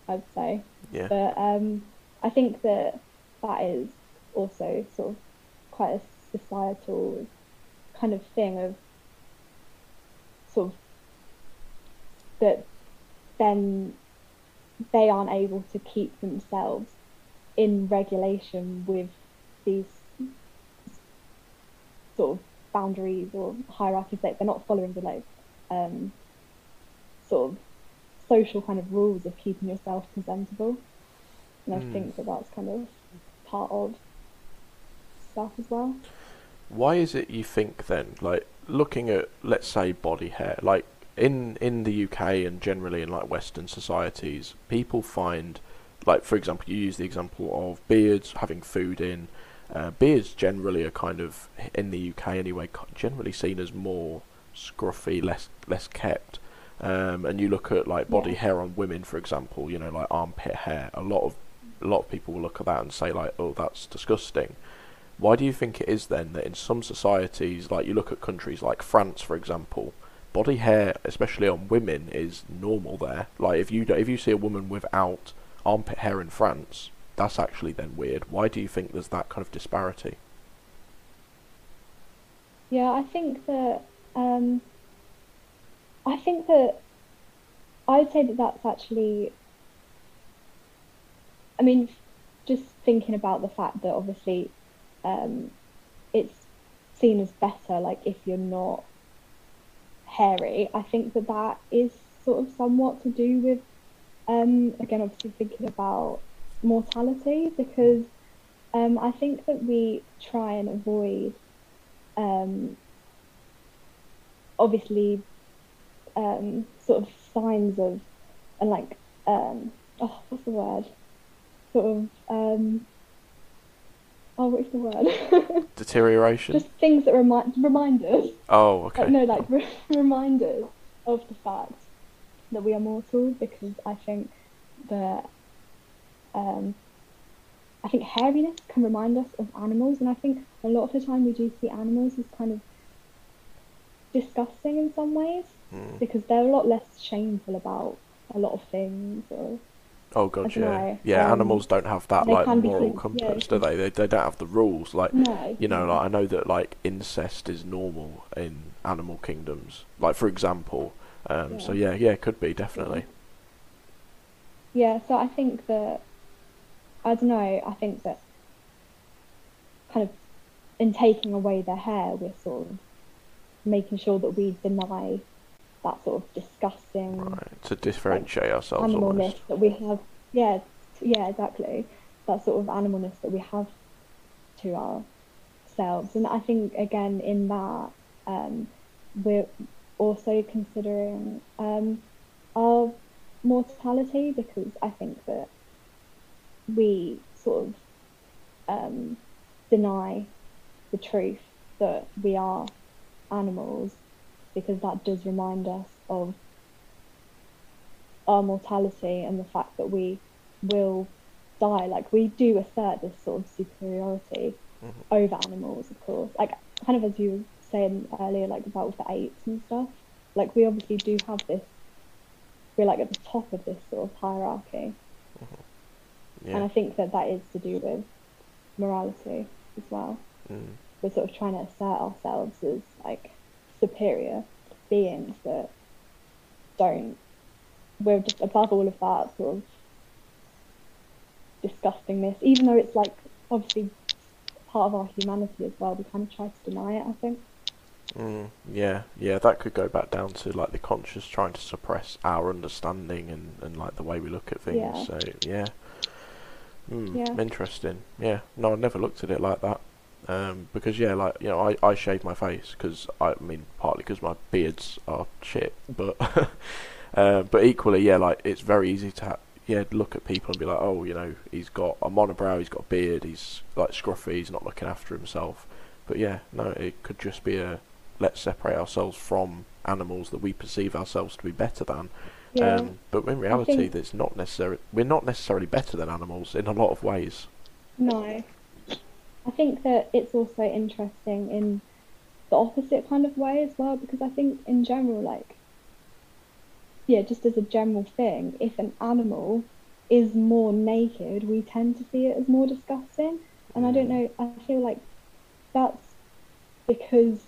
B: I'd say.
A: Yeah.
B: But um, I think that that is also sort of quite a societal kind of thing of sort of that then they aren't able to keep themselves in regulation with these sort of boundaries or hierarchies that they're not following the like um, sort of social kind of rules of keeping yourself presentable. And I
A: Mm.
B: think that that's kind of part of stuff as well.
A: Why is it you think then, like looking at let's say body hair, like in in the UK and generally in like Western societies, people find like for example you use the example of beards having food in Uh, beards generally are kind of in the UK anyway, generally seen as more scruffy, less less kept. Um, and you look at like body
B: Yeah.
A: hair on women, for example, you know, like armpit hair. A lot of a lot of people will look at that and say like, "Oh, that's disgusting." Why do you think it is then that in some societies, like you look at countries like France, for example, body hair, especially on women, is normal there. Like if you do, if you see a woman without armpit hair in France, that's actually then weird. Why do you think there's that kind of disparity?
B: Yeah, I think that um, I think that I would say that that's actually. I mean, just thinking about the fact that obviously um, it's seen as better, like if you're not hairy. I think that that is sort of somewhat to do with, um, again, obviously thinking about mortality because um, I think that we try and avoid um, obviously um, sort of signs of and like um, oh what's the word sort of um, oh what's the word
A: Deterioration.
B: just things that remind reminders
A: oh, okay.
B: like, no like re- reminders of the fact that we are mortal because I think that um, I think hairiness can remind us of animals, and I think a lot of the time we do see animals as kind of disgusting in some ways
A: Mm.
B: because they're a lot less shameful about a lot of things. Or
A: Oh god, yeah,
B: dunno,
A: yeah.
B: um,
A: animals don't have that like
B: can be
A: moral compass,
B: yeah.
A: do they? they? They don't have the rules. Like
B: no,
A: you know, like I know that like incest is normal in animal kingdoms. Like for example, um, so yeah, yeah, it could be definitely.
B: yeah. So I think that I don't know. I think that kind of in taking away their hair, we're sort of making sure that we deny that sort of disgusting
A: Right, to differentiate ourselves
B: animalness
A: almost.
B: that we have. Yeah, yeah, exactly. That sort of animalness that we have to ourselves, and I think again in that um, we're also considering um, our mortality because I think that we sort of um, deny the truth that we are animals because that does remind us of our mortality and the fact that we will die. Like we do assert this sort of superiority
A: Mhm.
B: over animals, of course. Like kind of as you were saying earlier, like about with the apes and stuff. Like we obviously do have this. We're like at the top of this sort of hierarchy, and I think that that is to do with morality as well.
A: Mm.
B: We're sort of trying to assert ourselves as like superior beings that don't. We're just above all of that sort of disgustingness, even though it's like obviously part of our humanity as well. We kind of try to deny it. I think.
A: Mm, yeah, yeah, that could go back down to like the conscious trying to suppress our understanding and, and like the way we look at things.
B: Yeah.
A: So yeah, mm,
B: Yeah.
A: interesting. Yeah, no, I never looked at it like that. Um, because yeah, like you know, I, I shave my face because I mean partly because my beards are shit, but uh, but equally yeah, like it's very easy to ha- yeah look at people and be like, oh, you know, he's got a monobrow, he's got a beard, he's like scruffy, he's not looking after himself. But yeah, no, it could just be a let's separate ourselves from animals that we perceive ourselves to be better than.
B: Yeah.
A: Um, but in reality,
B: think-
A: that's not necessarily we're not necessarily better than animals in a lot of ways.
B: No. I think that it's also interesting in the opposite kind of way as well, because I think in general, like, yeah, just as a general thing, if an animal is more naked, we tend to see it as more disgusting. And I don't mm. know, I feel like that's because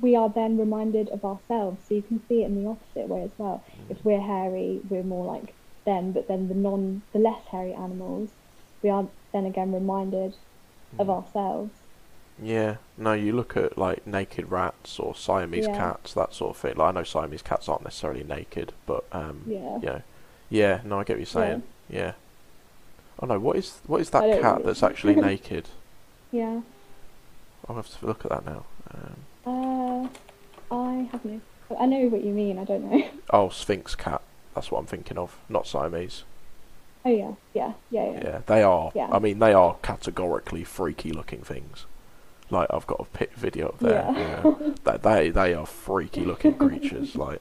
B: we are then reminded of ourselves. So you can see it in the opposite way as well. Mm. If we're hairy, we're more like them, but then the non, the less hairy animals, we are then again reminded of ourselves.
A: Yeah, no, you look at like naked rats or Siamese
B: Yeah.
A: cats, that sort of thing. Like I know Siamese cats aren't necessarily naked, but um,
B: Yeah.
A: you know, yeah, no, I get what you're saying. Yeah. Oh no, what is what is that cat
B: really-
A: that's actually naked?
B: Yeah.
A: I'll have to look at that now. Um,
B: Uh, I have no. I know what you mean. I don't know.
A: oh, Sphynx cat. That's what I'm thinking of, not Siamese.
B: Oh yeah, yeah, yeah, yeah.
A: Yeah, they are.
B: Yeah.
A: I mean, they are categorically freaky looking things. Like I've got a pit video up there.
B: Yeah.
A: Yeah. that they they are freaky looking creatures. Like,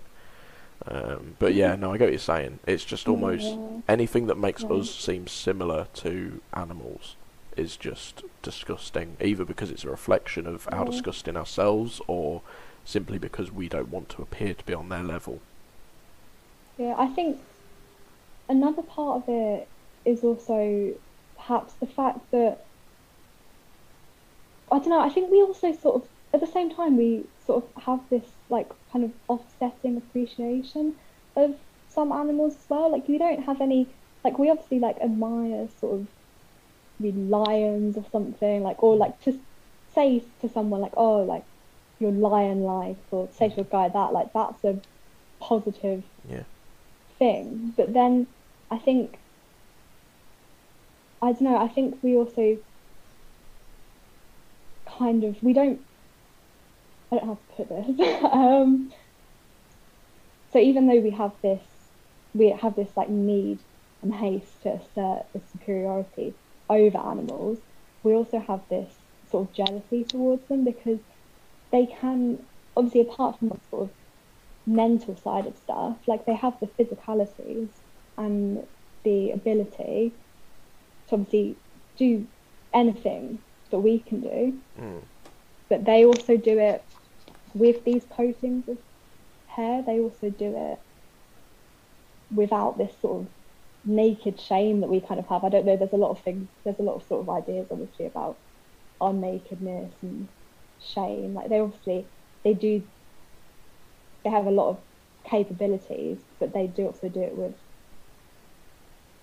A: um, but yeah, no, I get what you're saying. It's just almost
B: Yeah.
A: anything that makes us seem similar to animals is just disgusting. Either because it's a reflection of how disgusting ourselves, or simply because we don't want to appear to be on their level.
B: Yeah, I think another part of it is also perhaps the fact that I don't know, I think we also sort of at the same time we sort of have this like kind of offsetting appreciation of some animals as well. Like we don't have any like we obviously like admire sort of the lions or something, like or like to say to someone like, Oh, like you're lion like or say to a guy that like that's a positive
A: Yeah.
B: thing. But then I think I don't know, I think we also kind of we don't I don't how to put this. um so even though we have this we have this like need and haste to assert the superiority over animals, we also have this sort of jealousy towards them because they can obviously apart from the sort of mental side of stuff, like they have the physicalities and the ability to obviously do anything that we can do,
A: Mm.
B: but they also do it with these coatings of hair. They also do it without this sort of naked shame that we kind of have. I don't know. There's a lot of things. There's a lot of sort of ideas, obviously, about our nakedness and shame. Like they obviously they do. They have a lot of capabilities, but they do also do it with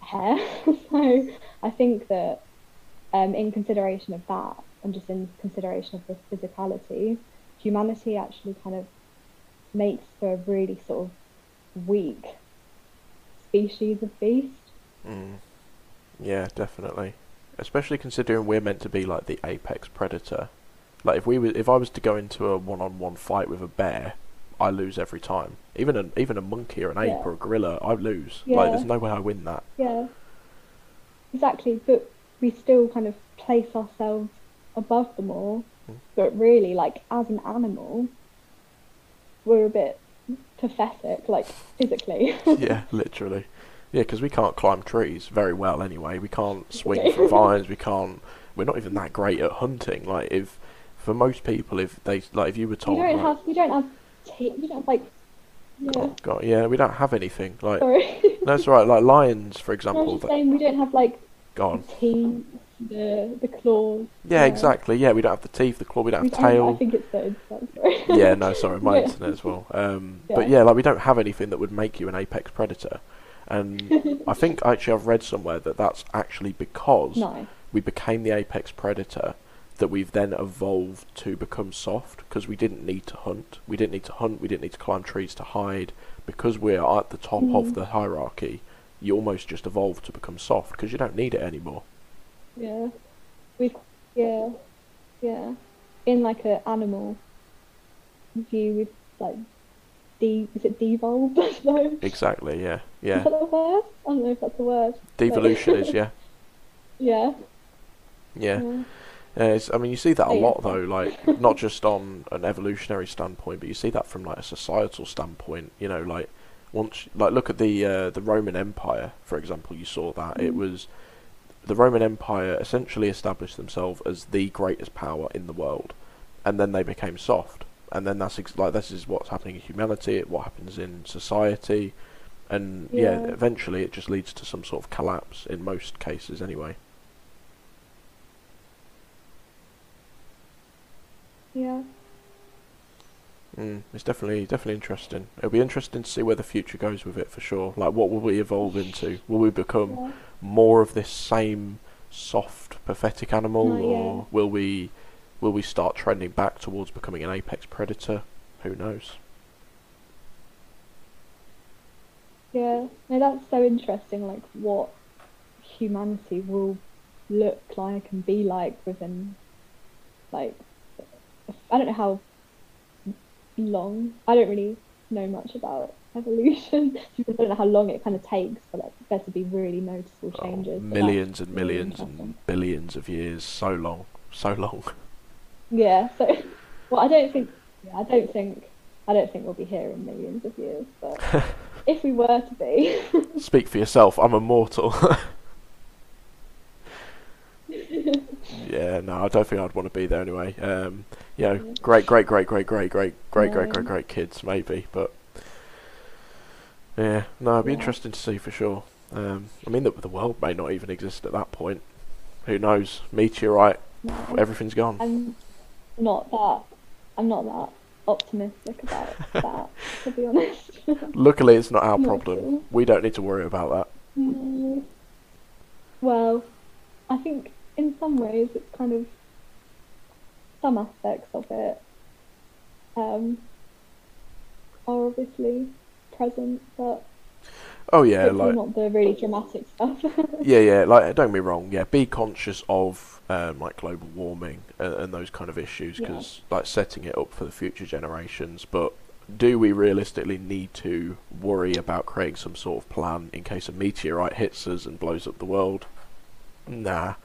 B: hair. so I think that um, in consideration of that, and just in consideration of the physicality, humanity actually kind of makes for a really sort of weak species of beast.
A: Mm. Yeah, definitely. Especially considering we're meant to be like the apex predator. Like if we were, if I was to go into a one-on-one fight with a bear, I lose every time. Even a even a monkey or an ape
B: Yeah.
A: or a gorilla, I lose.
B: Yeah.
A: Like there's no way I win that.
B: Yeah, exactly. But we still kind of place ourselves above them all.
A: Mm.
B: But really, like as an animal, we're a bit pathetic, like physically.
A: yeah, literally. Yeah, because we can't climb trees very well anyway. We can't swing from vines. We can't. We're not even that great at hunting. Like if, for most people, if they like, if you were
B: we
A: told,
B: don't
A: like,
B: have, we don't have, we don't have like, yeah.
A: oh, God, yeah, we don't have anything. Like
B: Sorry,
A: that's right. Like lions, for example.
B: saying we don't have like
A: go
B: the
A: on.
B: teeth, the the claws.
A: Yeah,
B: Yeah.
A: exactly. Yeah, we don't have the teeth, the claw, we don't
B: We
A: have
B: don't- I think it's. I'm sorry.
A: yeah, no, sorry, my
B: Yeah.
A: internet as well. Um, But
B: Yeah.
A: yeah, like we don't have anything that would make you an apex predator, and I think actually I've read somewhere that that's actually because
B: No.
A: we became the apex predator that we've then evolved to become soft because we didn't need to hunt. We didn't need to hunt. We didn't need to climb trees to hide because we're at the top of
B: Mhm.
A: the hierarchy. You almost just evolve to become soft because you don't need it anymore.
B: Yeah. We yeah. Yeah. In like a animal view we've like de is it devolved, I suppose?
A: Exactly. Yeah.
B: Is
A: Yeah.
B: that a word? I don't know if that's a word.
A: Devolution is yeah.
B: Yeah.
A: Yeah.
B: Yeah.
A: Yeah, it's, I mean, you see that a lot though, like not just on an evolutionary standpoint, but you see that from like a societal standpoint. You know, like once, like look at the uh, the Roman Empire, for example. You saw that it
B: Mhm.
A: was the Roman Empire essentially established themselves as the greatest power in the world, and then they became soft, and then that's ex- like this is what's happening in humanity, what happens in society, and yeah,
B: Yeah.
A: eventually it just leads to some sort of collapse in most cases, anyway.
B: Yeah.
A: Mm, it's definitely definitely interesting. It'll be interesting to see where the future goes with it for sure. Like, what will we evolve into? Will we become
B: Yeah.
A: more of this same soft, pathetic animal,
B: No, yeah.
A: or will we will we start trending back towards becoming an apex predator? Who knows?
B: Yeah. No, that's so interesting, like what humanity will look like and be like within like I don't know how long. I don't really know much about evolution. I don't know how long it kind of takes for like there to be really noticeable
A: Oh,
B: changes. but
A: millions and
B: really
A: millions and billions of years. So long, so long.
B: Yeah. So, well, I don't think. Yeah, I don't think. I don't think we'll be here in millions of years. But if we were to be,
A: Speak for yourself. I'm immortal. yeah, no, I don't think I'd want to be there anyway. Um, you know,
B: Yeah.
A: great, great, great, great, great, great, great, great, great, great kids, maybe, but yeah, no, it'd be interesting to see for sure. Um, I mean, the, the world may not even exist at that point. Who knows? Meteorite,
B: no,
A: everything's gone.
B: I'm not that. I'm not that optimistic about that. To be honest.
A: Luckily, it's not our problem.
B: sure.
A: We don't need to worry about that.
B: Mm, Well, I think in some ways it's kind of some aspects of it um, are obviously present, but
A: Oh yeah, like
B: not the really dramatic stuff.
A: yeah, yeah. Like don't get me wrong. Yeah, be conscious of um, like global warming and, and those kind of issues
B: Yeah.
A: because like setting it up for the future generations. But do we realistically need to worry about creating some sort of plan in case a meteorite hits us and blows up the world? Nah.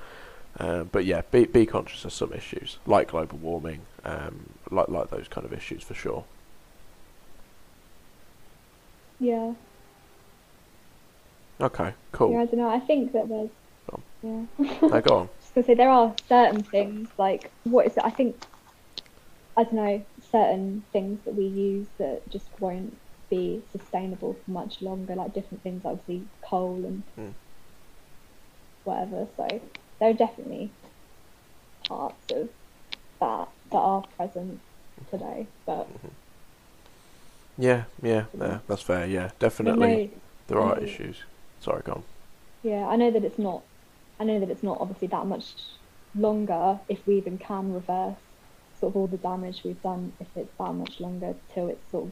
A: Uh, but yeah, be be conscious of some issues like global warming, um, like like those kind of issues for sure.
B: yeah,
A: Okay, cool.
B: yeah, I don't know. I think that there's
A: Go
B: yeah.
A: Now go on.
B: just gonna say there are certain things like what is it? I think I don't know certain things that we use that just won't be sustainable for much longer. Like different things, obviously coal and
A: Mm.
B: whatever. So there are definitely parts of that that are present today, but mm-hmm.
A: Yeah, yeah, yeah, that's fair. Yeah, definitely there are issues. Sorry, go on.
B: yeah, I know that it's not. I know that it's not obviously that much longer if we even can reverse sort of all the damage we've done if it's that much longer till it's sort of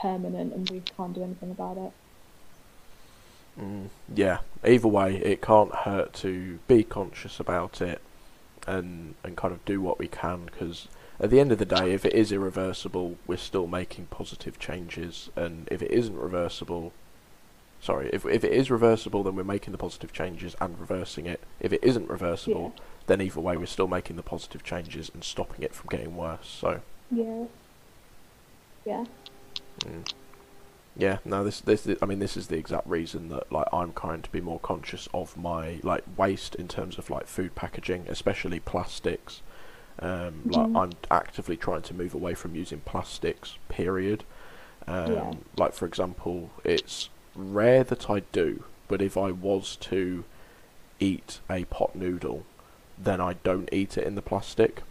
B: permanent and we can't do anything about it.
A: Mm, yeah. Either way, it can't hurt to be conscious about it and and kind of do what we can because at the end of the day, if it is irreversible, we're still making positive changes, and if it isn't reversible, sorry, if if it is reversible, then we're making the positive changes and reversing it. If it isn't reversible, then either way, we're still making the positive changes and stopping it from getting worse. So.
B: Yeah. Yeah.
A: Mm. Yeah, no, this this I mean this is the exact reason that like I'm trying to be more conscious of my like waste in terms of like food packaging, especially plastics. Um, like
B: Mhm.
A: I'm actively trying to move away from using plastics. Period. Um,
B: Yeah.
A: Like for example, it's rare that I do, but if I was to eat a pot noodle, then I don't eat it in the plastic.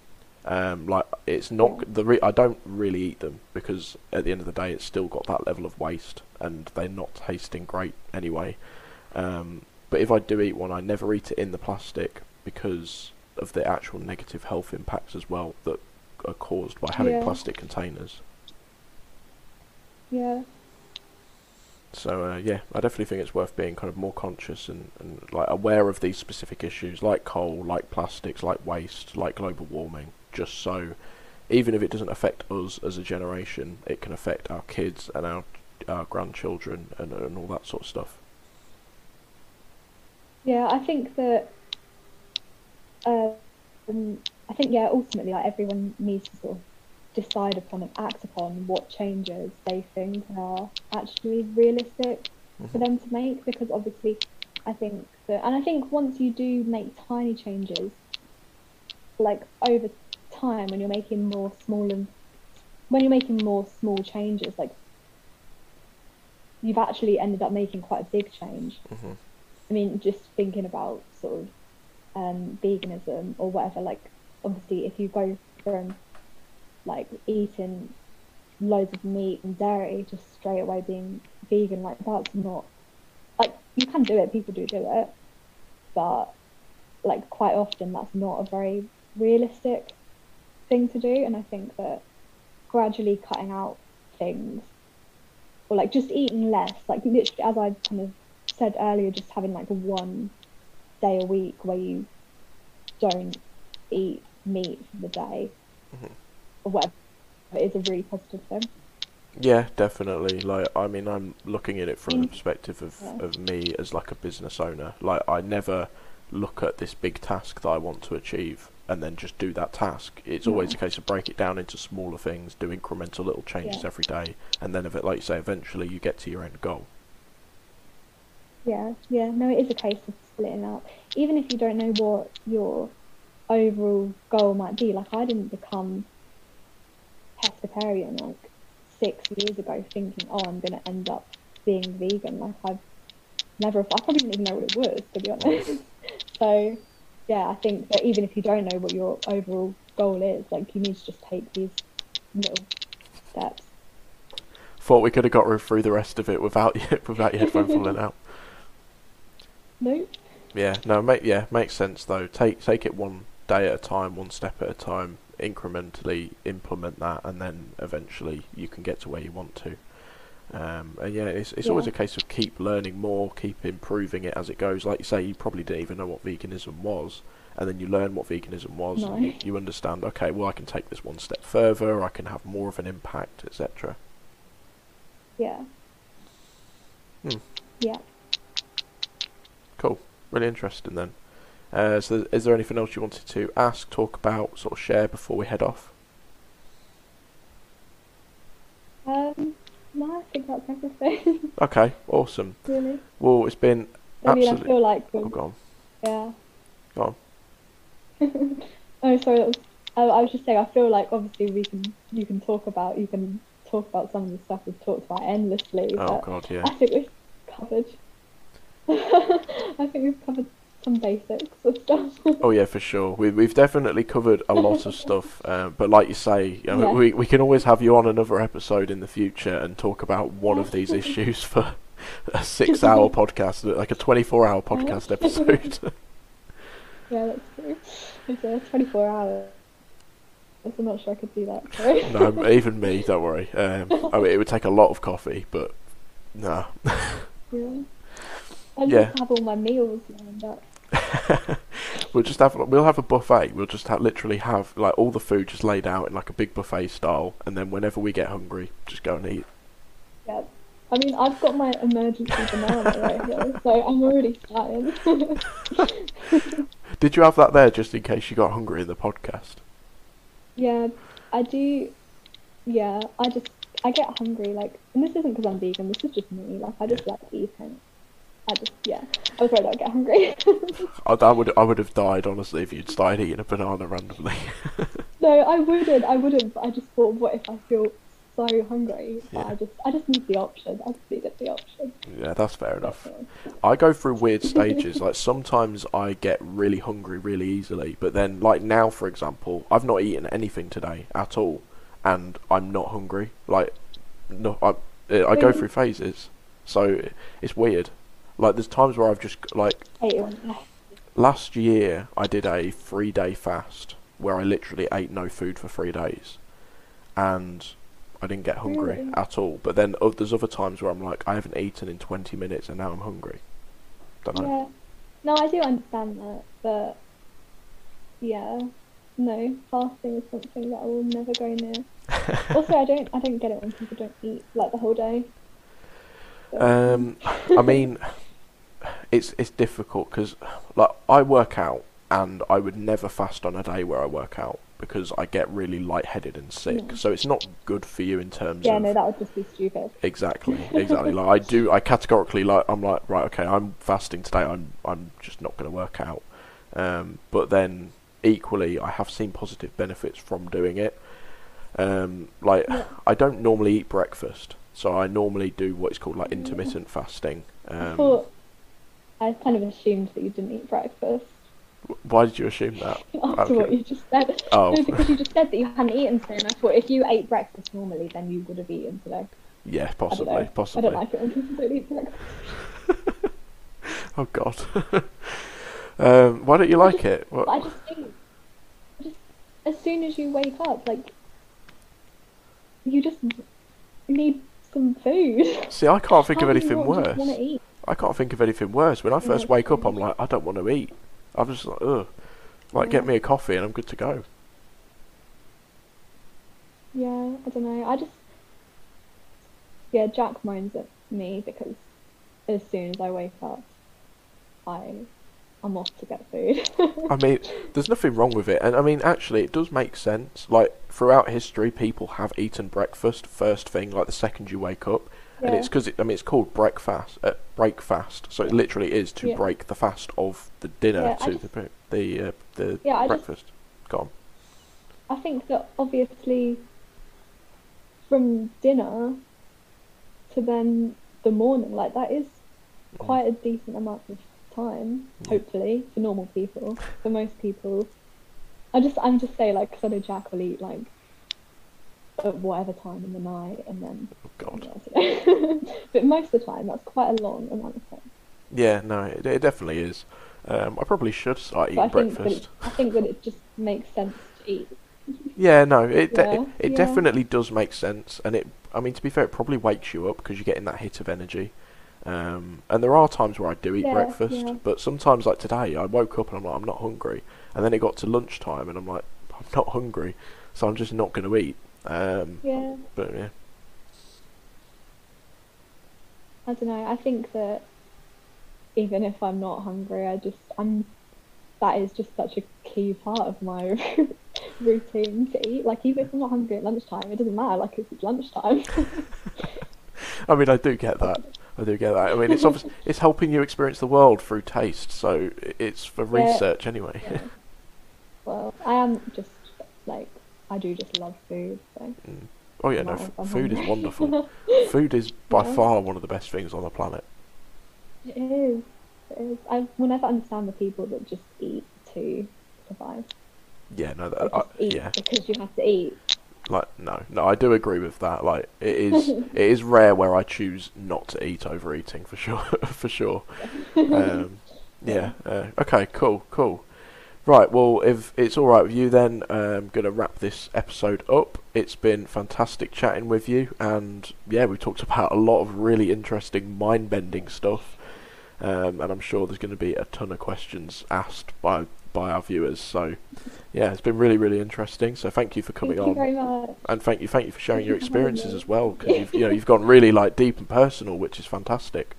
A: Um, like it's not the re- I don't really eat them because at the end of the day, it's still got that level of waste, and they're not tasting great anyway. Um, but if I do eat one, I never eat it in the plastic because of the actual negative health impacts as well that are caused by having
B: Yeah.
A: plastic containers.
B: Yeah.
A: So uh, yeah, I definitely think it's worth being kind of more conscious and, and like aware of these specific issues, like coal, like plastics, like waste, like global warming. Just so, even if it doesn't affect us as a generation, it can affect our kids and our our grandchildren and and all that sort of stuff.
B: Yeah, I think that um, I think yeah, ultimately like everyone needs to sort of decide upon and act upon what changes they think are actually realistic for
A: Mhm.
B: them to make because obviously I think that and I think once you do make tiny changes like over time when you're making more small and when you're making more small changes like you've actually ended up making quite a big change
A: Mhm.
B: I mean, just thinking about sort of um, veganism or whatever, like, obviously, if you go from like eating loads of meat and dairy just straight away being vegan, like, that's not like you can do it, people do do it, but like, quite often that's not a very realistic thing to do. And I think that gradually cutting out things or like just eating less, like, literally, as I kind of said earlier, just having like one day a week where you don't eat meat for the day
A: Mhm.
B: or whatever is a really positive thing.
A: Yeah, definitely. Like, I mean, I'm looking at it from the
B: Mm.
A: perspective of,
B: Yeah.
A: of me as like a business owner. Like, I never look at this big task that I want to achieve and then just do that task. It's always
B: Yeah.
A: a case of break it down into smaller things, do incremental little changes
B: Yeah.
A: every day, and then, if it, like you say, eventually you get to your end goal.
B: Yeah, yeah. No, it is a case of splitting up. Even if you don't know what your overall goal might be. Like I didn't become pescatarian like six years ago thinking, oh, I'm going to end up being vegan. Like I've never, I probably didn't even know what it was, to be honest. so, yeah, I think that even if you don't know what your overall goal is, like you need to just take these little steps.
A: Thought we could have got through the rest of it without without your headphone falling out.
B: Nope.
A: Yeah, no, make yeah makes sense though. Take take it one day at a time, one step at a time, incrementally implement that, and then eventually you can get to where you want to. Um, and yeah, it's it's always a case of keep learning more, keep improving it as it goes. Like you say, you probably didn't even know what veganism was, and then you learn what veganism was,
B: No.
A: and you, you understand. Okay, well I can take this one step further. I can have more of an impact, etc.
B: Yeah.
A: Hmm.
B: Yeah.
A: Cool, really interesting then. Uh, so, is there anything else you wanted to ask, talk about, sort of share before we head off?
B: Um, no, I think that's everything,
A: Okay, awesome.
B: really.
A: Well, it's been
B: I mean, I
A: absolutely.
B: feel like,
A: Oh, go on.
B: yeah.
A: Go on.
B: oh, sorry. That was, I, I was just saying. I feel like obviously we can, you can talk about, you can talk about some of the stuff we've talked about endlessly.
A: Oh god, yeah.
B: I think we've covered. I think we've covered some basics of stuff.
A: Oh yeah, for sure. We we've definitely covered a lot of stuff. Uh, but like you say, you know,
B: Yeah.
A: we we can always have you on another episode in the future and talk about one of these issues for a six-hour podcast, like a twenty-four-hour podcast episode.
B: yeah, that's true. It's uh, 24 hours. I'm not sure I could do that. Sorry.
A: no, even me. Don't worry. Um, I mean, it would take a lot of coffee, but no.
B: yeah. I
A: Yeah.
B: just have all my meals lined up.
A: We'll just have we'll have a buffet. We'll just ha- literally have like all the food just laid out in like a big buffet style, and then whenever we get hungry, just go and eat.
B: Yeah. I mean, I've got my emergency banana right here, so I'm already starting.
A: Did you have that there just in case you got hungry in the podcast?
B: yeah, I do. Yeah, I just I get hungry like, and this isn't because I'm vegan. This is just me. Like, I just like eating. I just yeah. I was worried I'd get hungry.
A: I, I would I would have died honestly if you'd started eating a banana randomly.
B: no, I wouldn't. I wouldn't. I just thought, what if I feel so hungry?
A: Yeah.
B: I just I just need the option. I just needed the option.
A: yeah, that's fair enough. I go through weird stages. Like sometimes I get really hungry really easily, but then like now, for example, I've not eaten anything today at all, and I'm not hungry. Like no, I I go through phases, so it's weird. Like there's times where I've just like
B: Hate it when-
A: last year I did a three day fast where I literally ate no food for three days, and I didn't get hungry
B: Really?
A: at all. But then o- there's other times where I'm like I haven't eaten in 20 minutes and now I'm hungry. Don't know.
B: Yeah. No, I do understand that, but yeah, no, fasting is something that I will never go near. also, I don't, I don't get it when people don't eat like the whole day. So,
A: Um, I mean, it's it's difficult because like I work out and I would never fast on a day where I work out because I get really lightheaded and sick.
B: Yeah.
A: So it's not good for you in terms
B: yeah,
A: of Yeah,
B: no, that would just be stupid.
A: exactly exactly. like I do, I categorically like I'm like right, okay, I'm fasting today. I'm I'm just not going to work out. Um, but then equally, I have seen positive benefits from doing it. Um, like
B: Yeah.
A: I don't normally eat breakfast, so I normally do what is called like intermittent fasting.
B: I
A: Um,
B: thought, I kind of assumed that you didn't eat breakfast
A: why did you assume that?
B: after what you just said.
A: Oh.
B: No, because you just said that you hadn't eaten today, and I thought if you ate breakfast normally, then you would have eaten today.
A: Yeah, possibly,
B: know.
A: possibly.
B: I don't like it when people don't eat breakfast.
A: Oh God. um, why don't you like it? What?
B: I just think, just as soon as you wake up, like you just need some food.
A: See, I can't think
B: How
A: of anything
B: just
A: worse. I can't think of anything worse. When I first wake up, I'm like, I don't want to eat. I'm just like, ugh. Like, get me a coffee and I'm good to go.
B: Yeah, I don't know. I just yeah, Jack moans at me because as soon as I wake up, I I'm off to get food.
A: I mean, there's nothing wrong with it, and I mean, actually, it does make sense. Like throughout history, people have eaten breakfast first thing, like the second you wake up, and it's because it, I mean, it's called breakfast, uh, break fast. So it literally is to
B: Yeah.
A: break the fast of the dinner
B: Yeah,
A: to
B: just-
A: the the uh, the
B: Yeah, I just-
A: breakfast. Go on.
B: I think that obviously from dinner to then the morning, like that is quite a decent amount of time,
A: Yeah.
B: hopefully, for normal people. For most people, I just, I'm just saying, like, because I know Jack will eat like at whatever time in the night, and then.
A: Oh God.
B: Know. but most of the time, that's quite a long amount of time.
A: Yeah, no, it, it definitely is. Um, I probably should start
B: But I
A: eating
B: think, that
A: breakfast.
B: it, I think that it just makes sense to eat.
A: Yeah, no, it de-
B: Yeah,
A: it, it
B: yeah.
A: definitely does make sense, and it. I mean, to be fair, it probably wakes you up because you're getting that hit of energy. Um, and there are times where I do eat
B: Yeah,
A: breakfast, but sometimes, like today, I woke up and I'm like, I'm not hungry, and then it got to lunchtime and I'm like, I'm not hungry, so I'm just not going to eat. Um,
B: Yeah.
A: but yeah,
B: I don't know. I think that even if I'm not hungry, I just I'm that is just such a key part of my routine to eat. Like even if I'm not hungry at lunchtime, it doesn't matter. Like it's lunchtime.
A: I mean, I do get that. I do get that. I mean, it's obvious, it's helping you experience the world through taste, so it's for
B: Yeah.
A: research anyway.
B: Yeah. well, I am just like I do just love food. So
A: oh yeah, no, f- food is wonderful. food is by
B: Yeah.
A: far one of the best things on the planet.
B: It is. It is. I will never understand the people that just eat to survive.
A: Yeah, no, that, I, yeah,
B: because you have to eat.
A: like no, no, I do agree with that. Like it is, it is rare where I choose not to eat over eating for sure, for sure. Um, yeah. Uh, okay. Cool. Cool. Right. Well, if it's all right with you, then I'm gonna wrap this episode up. It's been fantastic chatting with you, and yeah, we talked about a lot of really interesting, mind-bending stuff. Um, and I'm sure there's going to be a ton of questions asked by by our viewers. So, yeah, it's been really, really interesting. So, thank you for coming
B: Thank you
A: on,
B: very much.
A: and thank you, thank you for sharing
B: Thank
A: your
B: you
A: experiences as well. Because you've, you know, you've gone really like deep and personal, which is fantastic.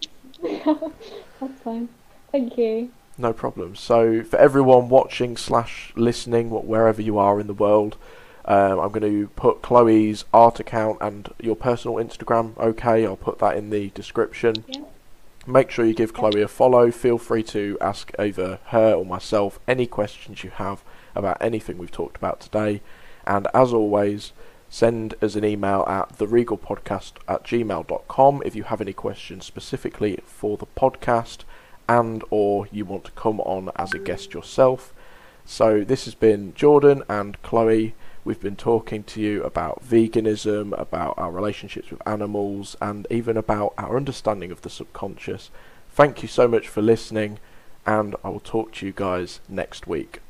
B: That's fine. Thank you.
A: No problem. So, for everyone watching slash listening, wh- wherever you are in the world, um, I'm going to put Chloe's art account and your personal Instagram. Okay, I'll put that in the description.
B: Yeah.
A: Make sure you give Chloe a follow. Feel free to ask either her or myself any questions you have about anything we've talked about today. And as always, send us an email at theregalpodcast at gmail.com if you have any questions specifically for the podcast and or you want to come on as a guest yourself. So this has been Jordan and Chloe. We've been talking to you about veganism, about our relationships with animals, and even about our understanding of the subconscious. Thank you so much for listening, and I will talk to you guys next week.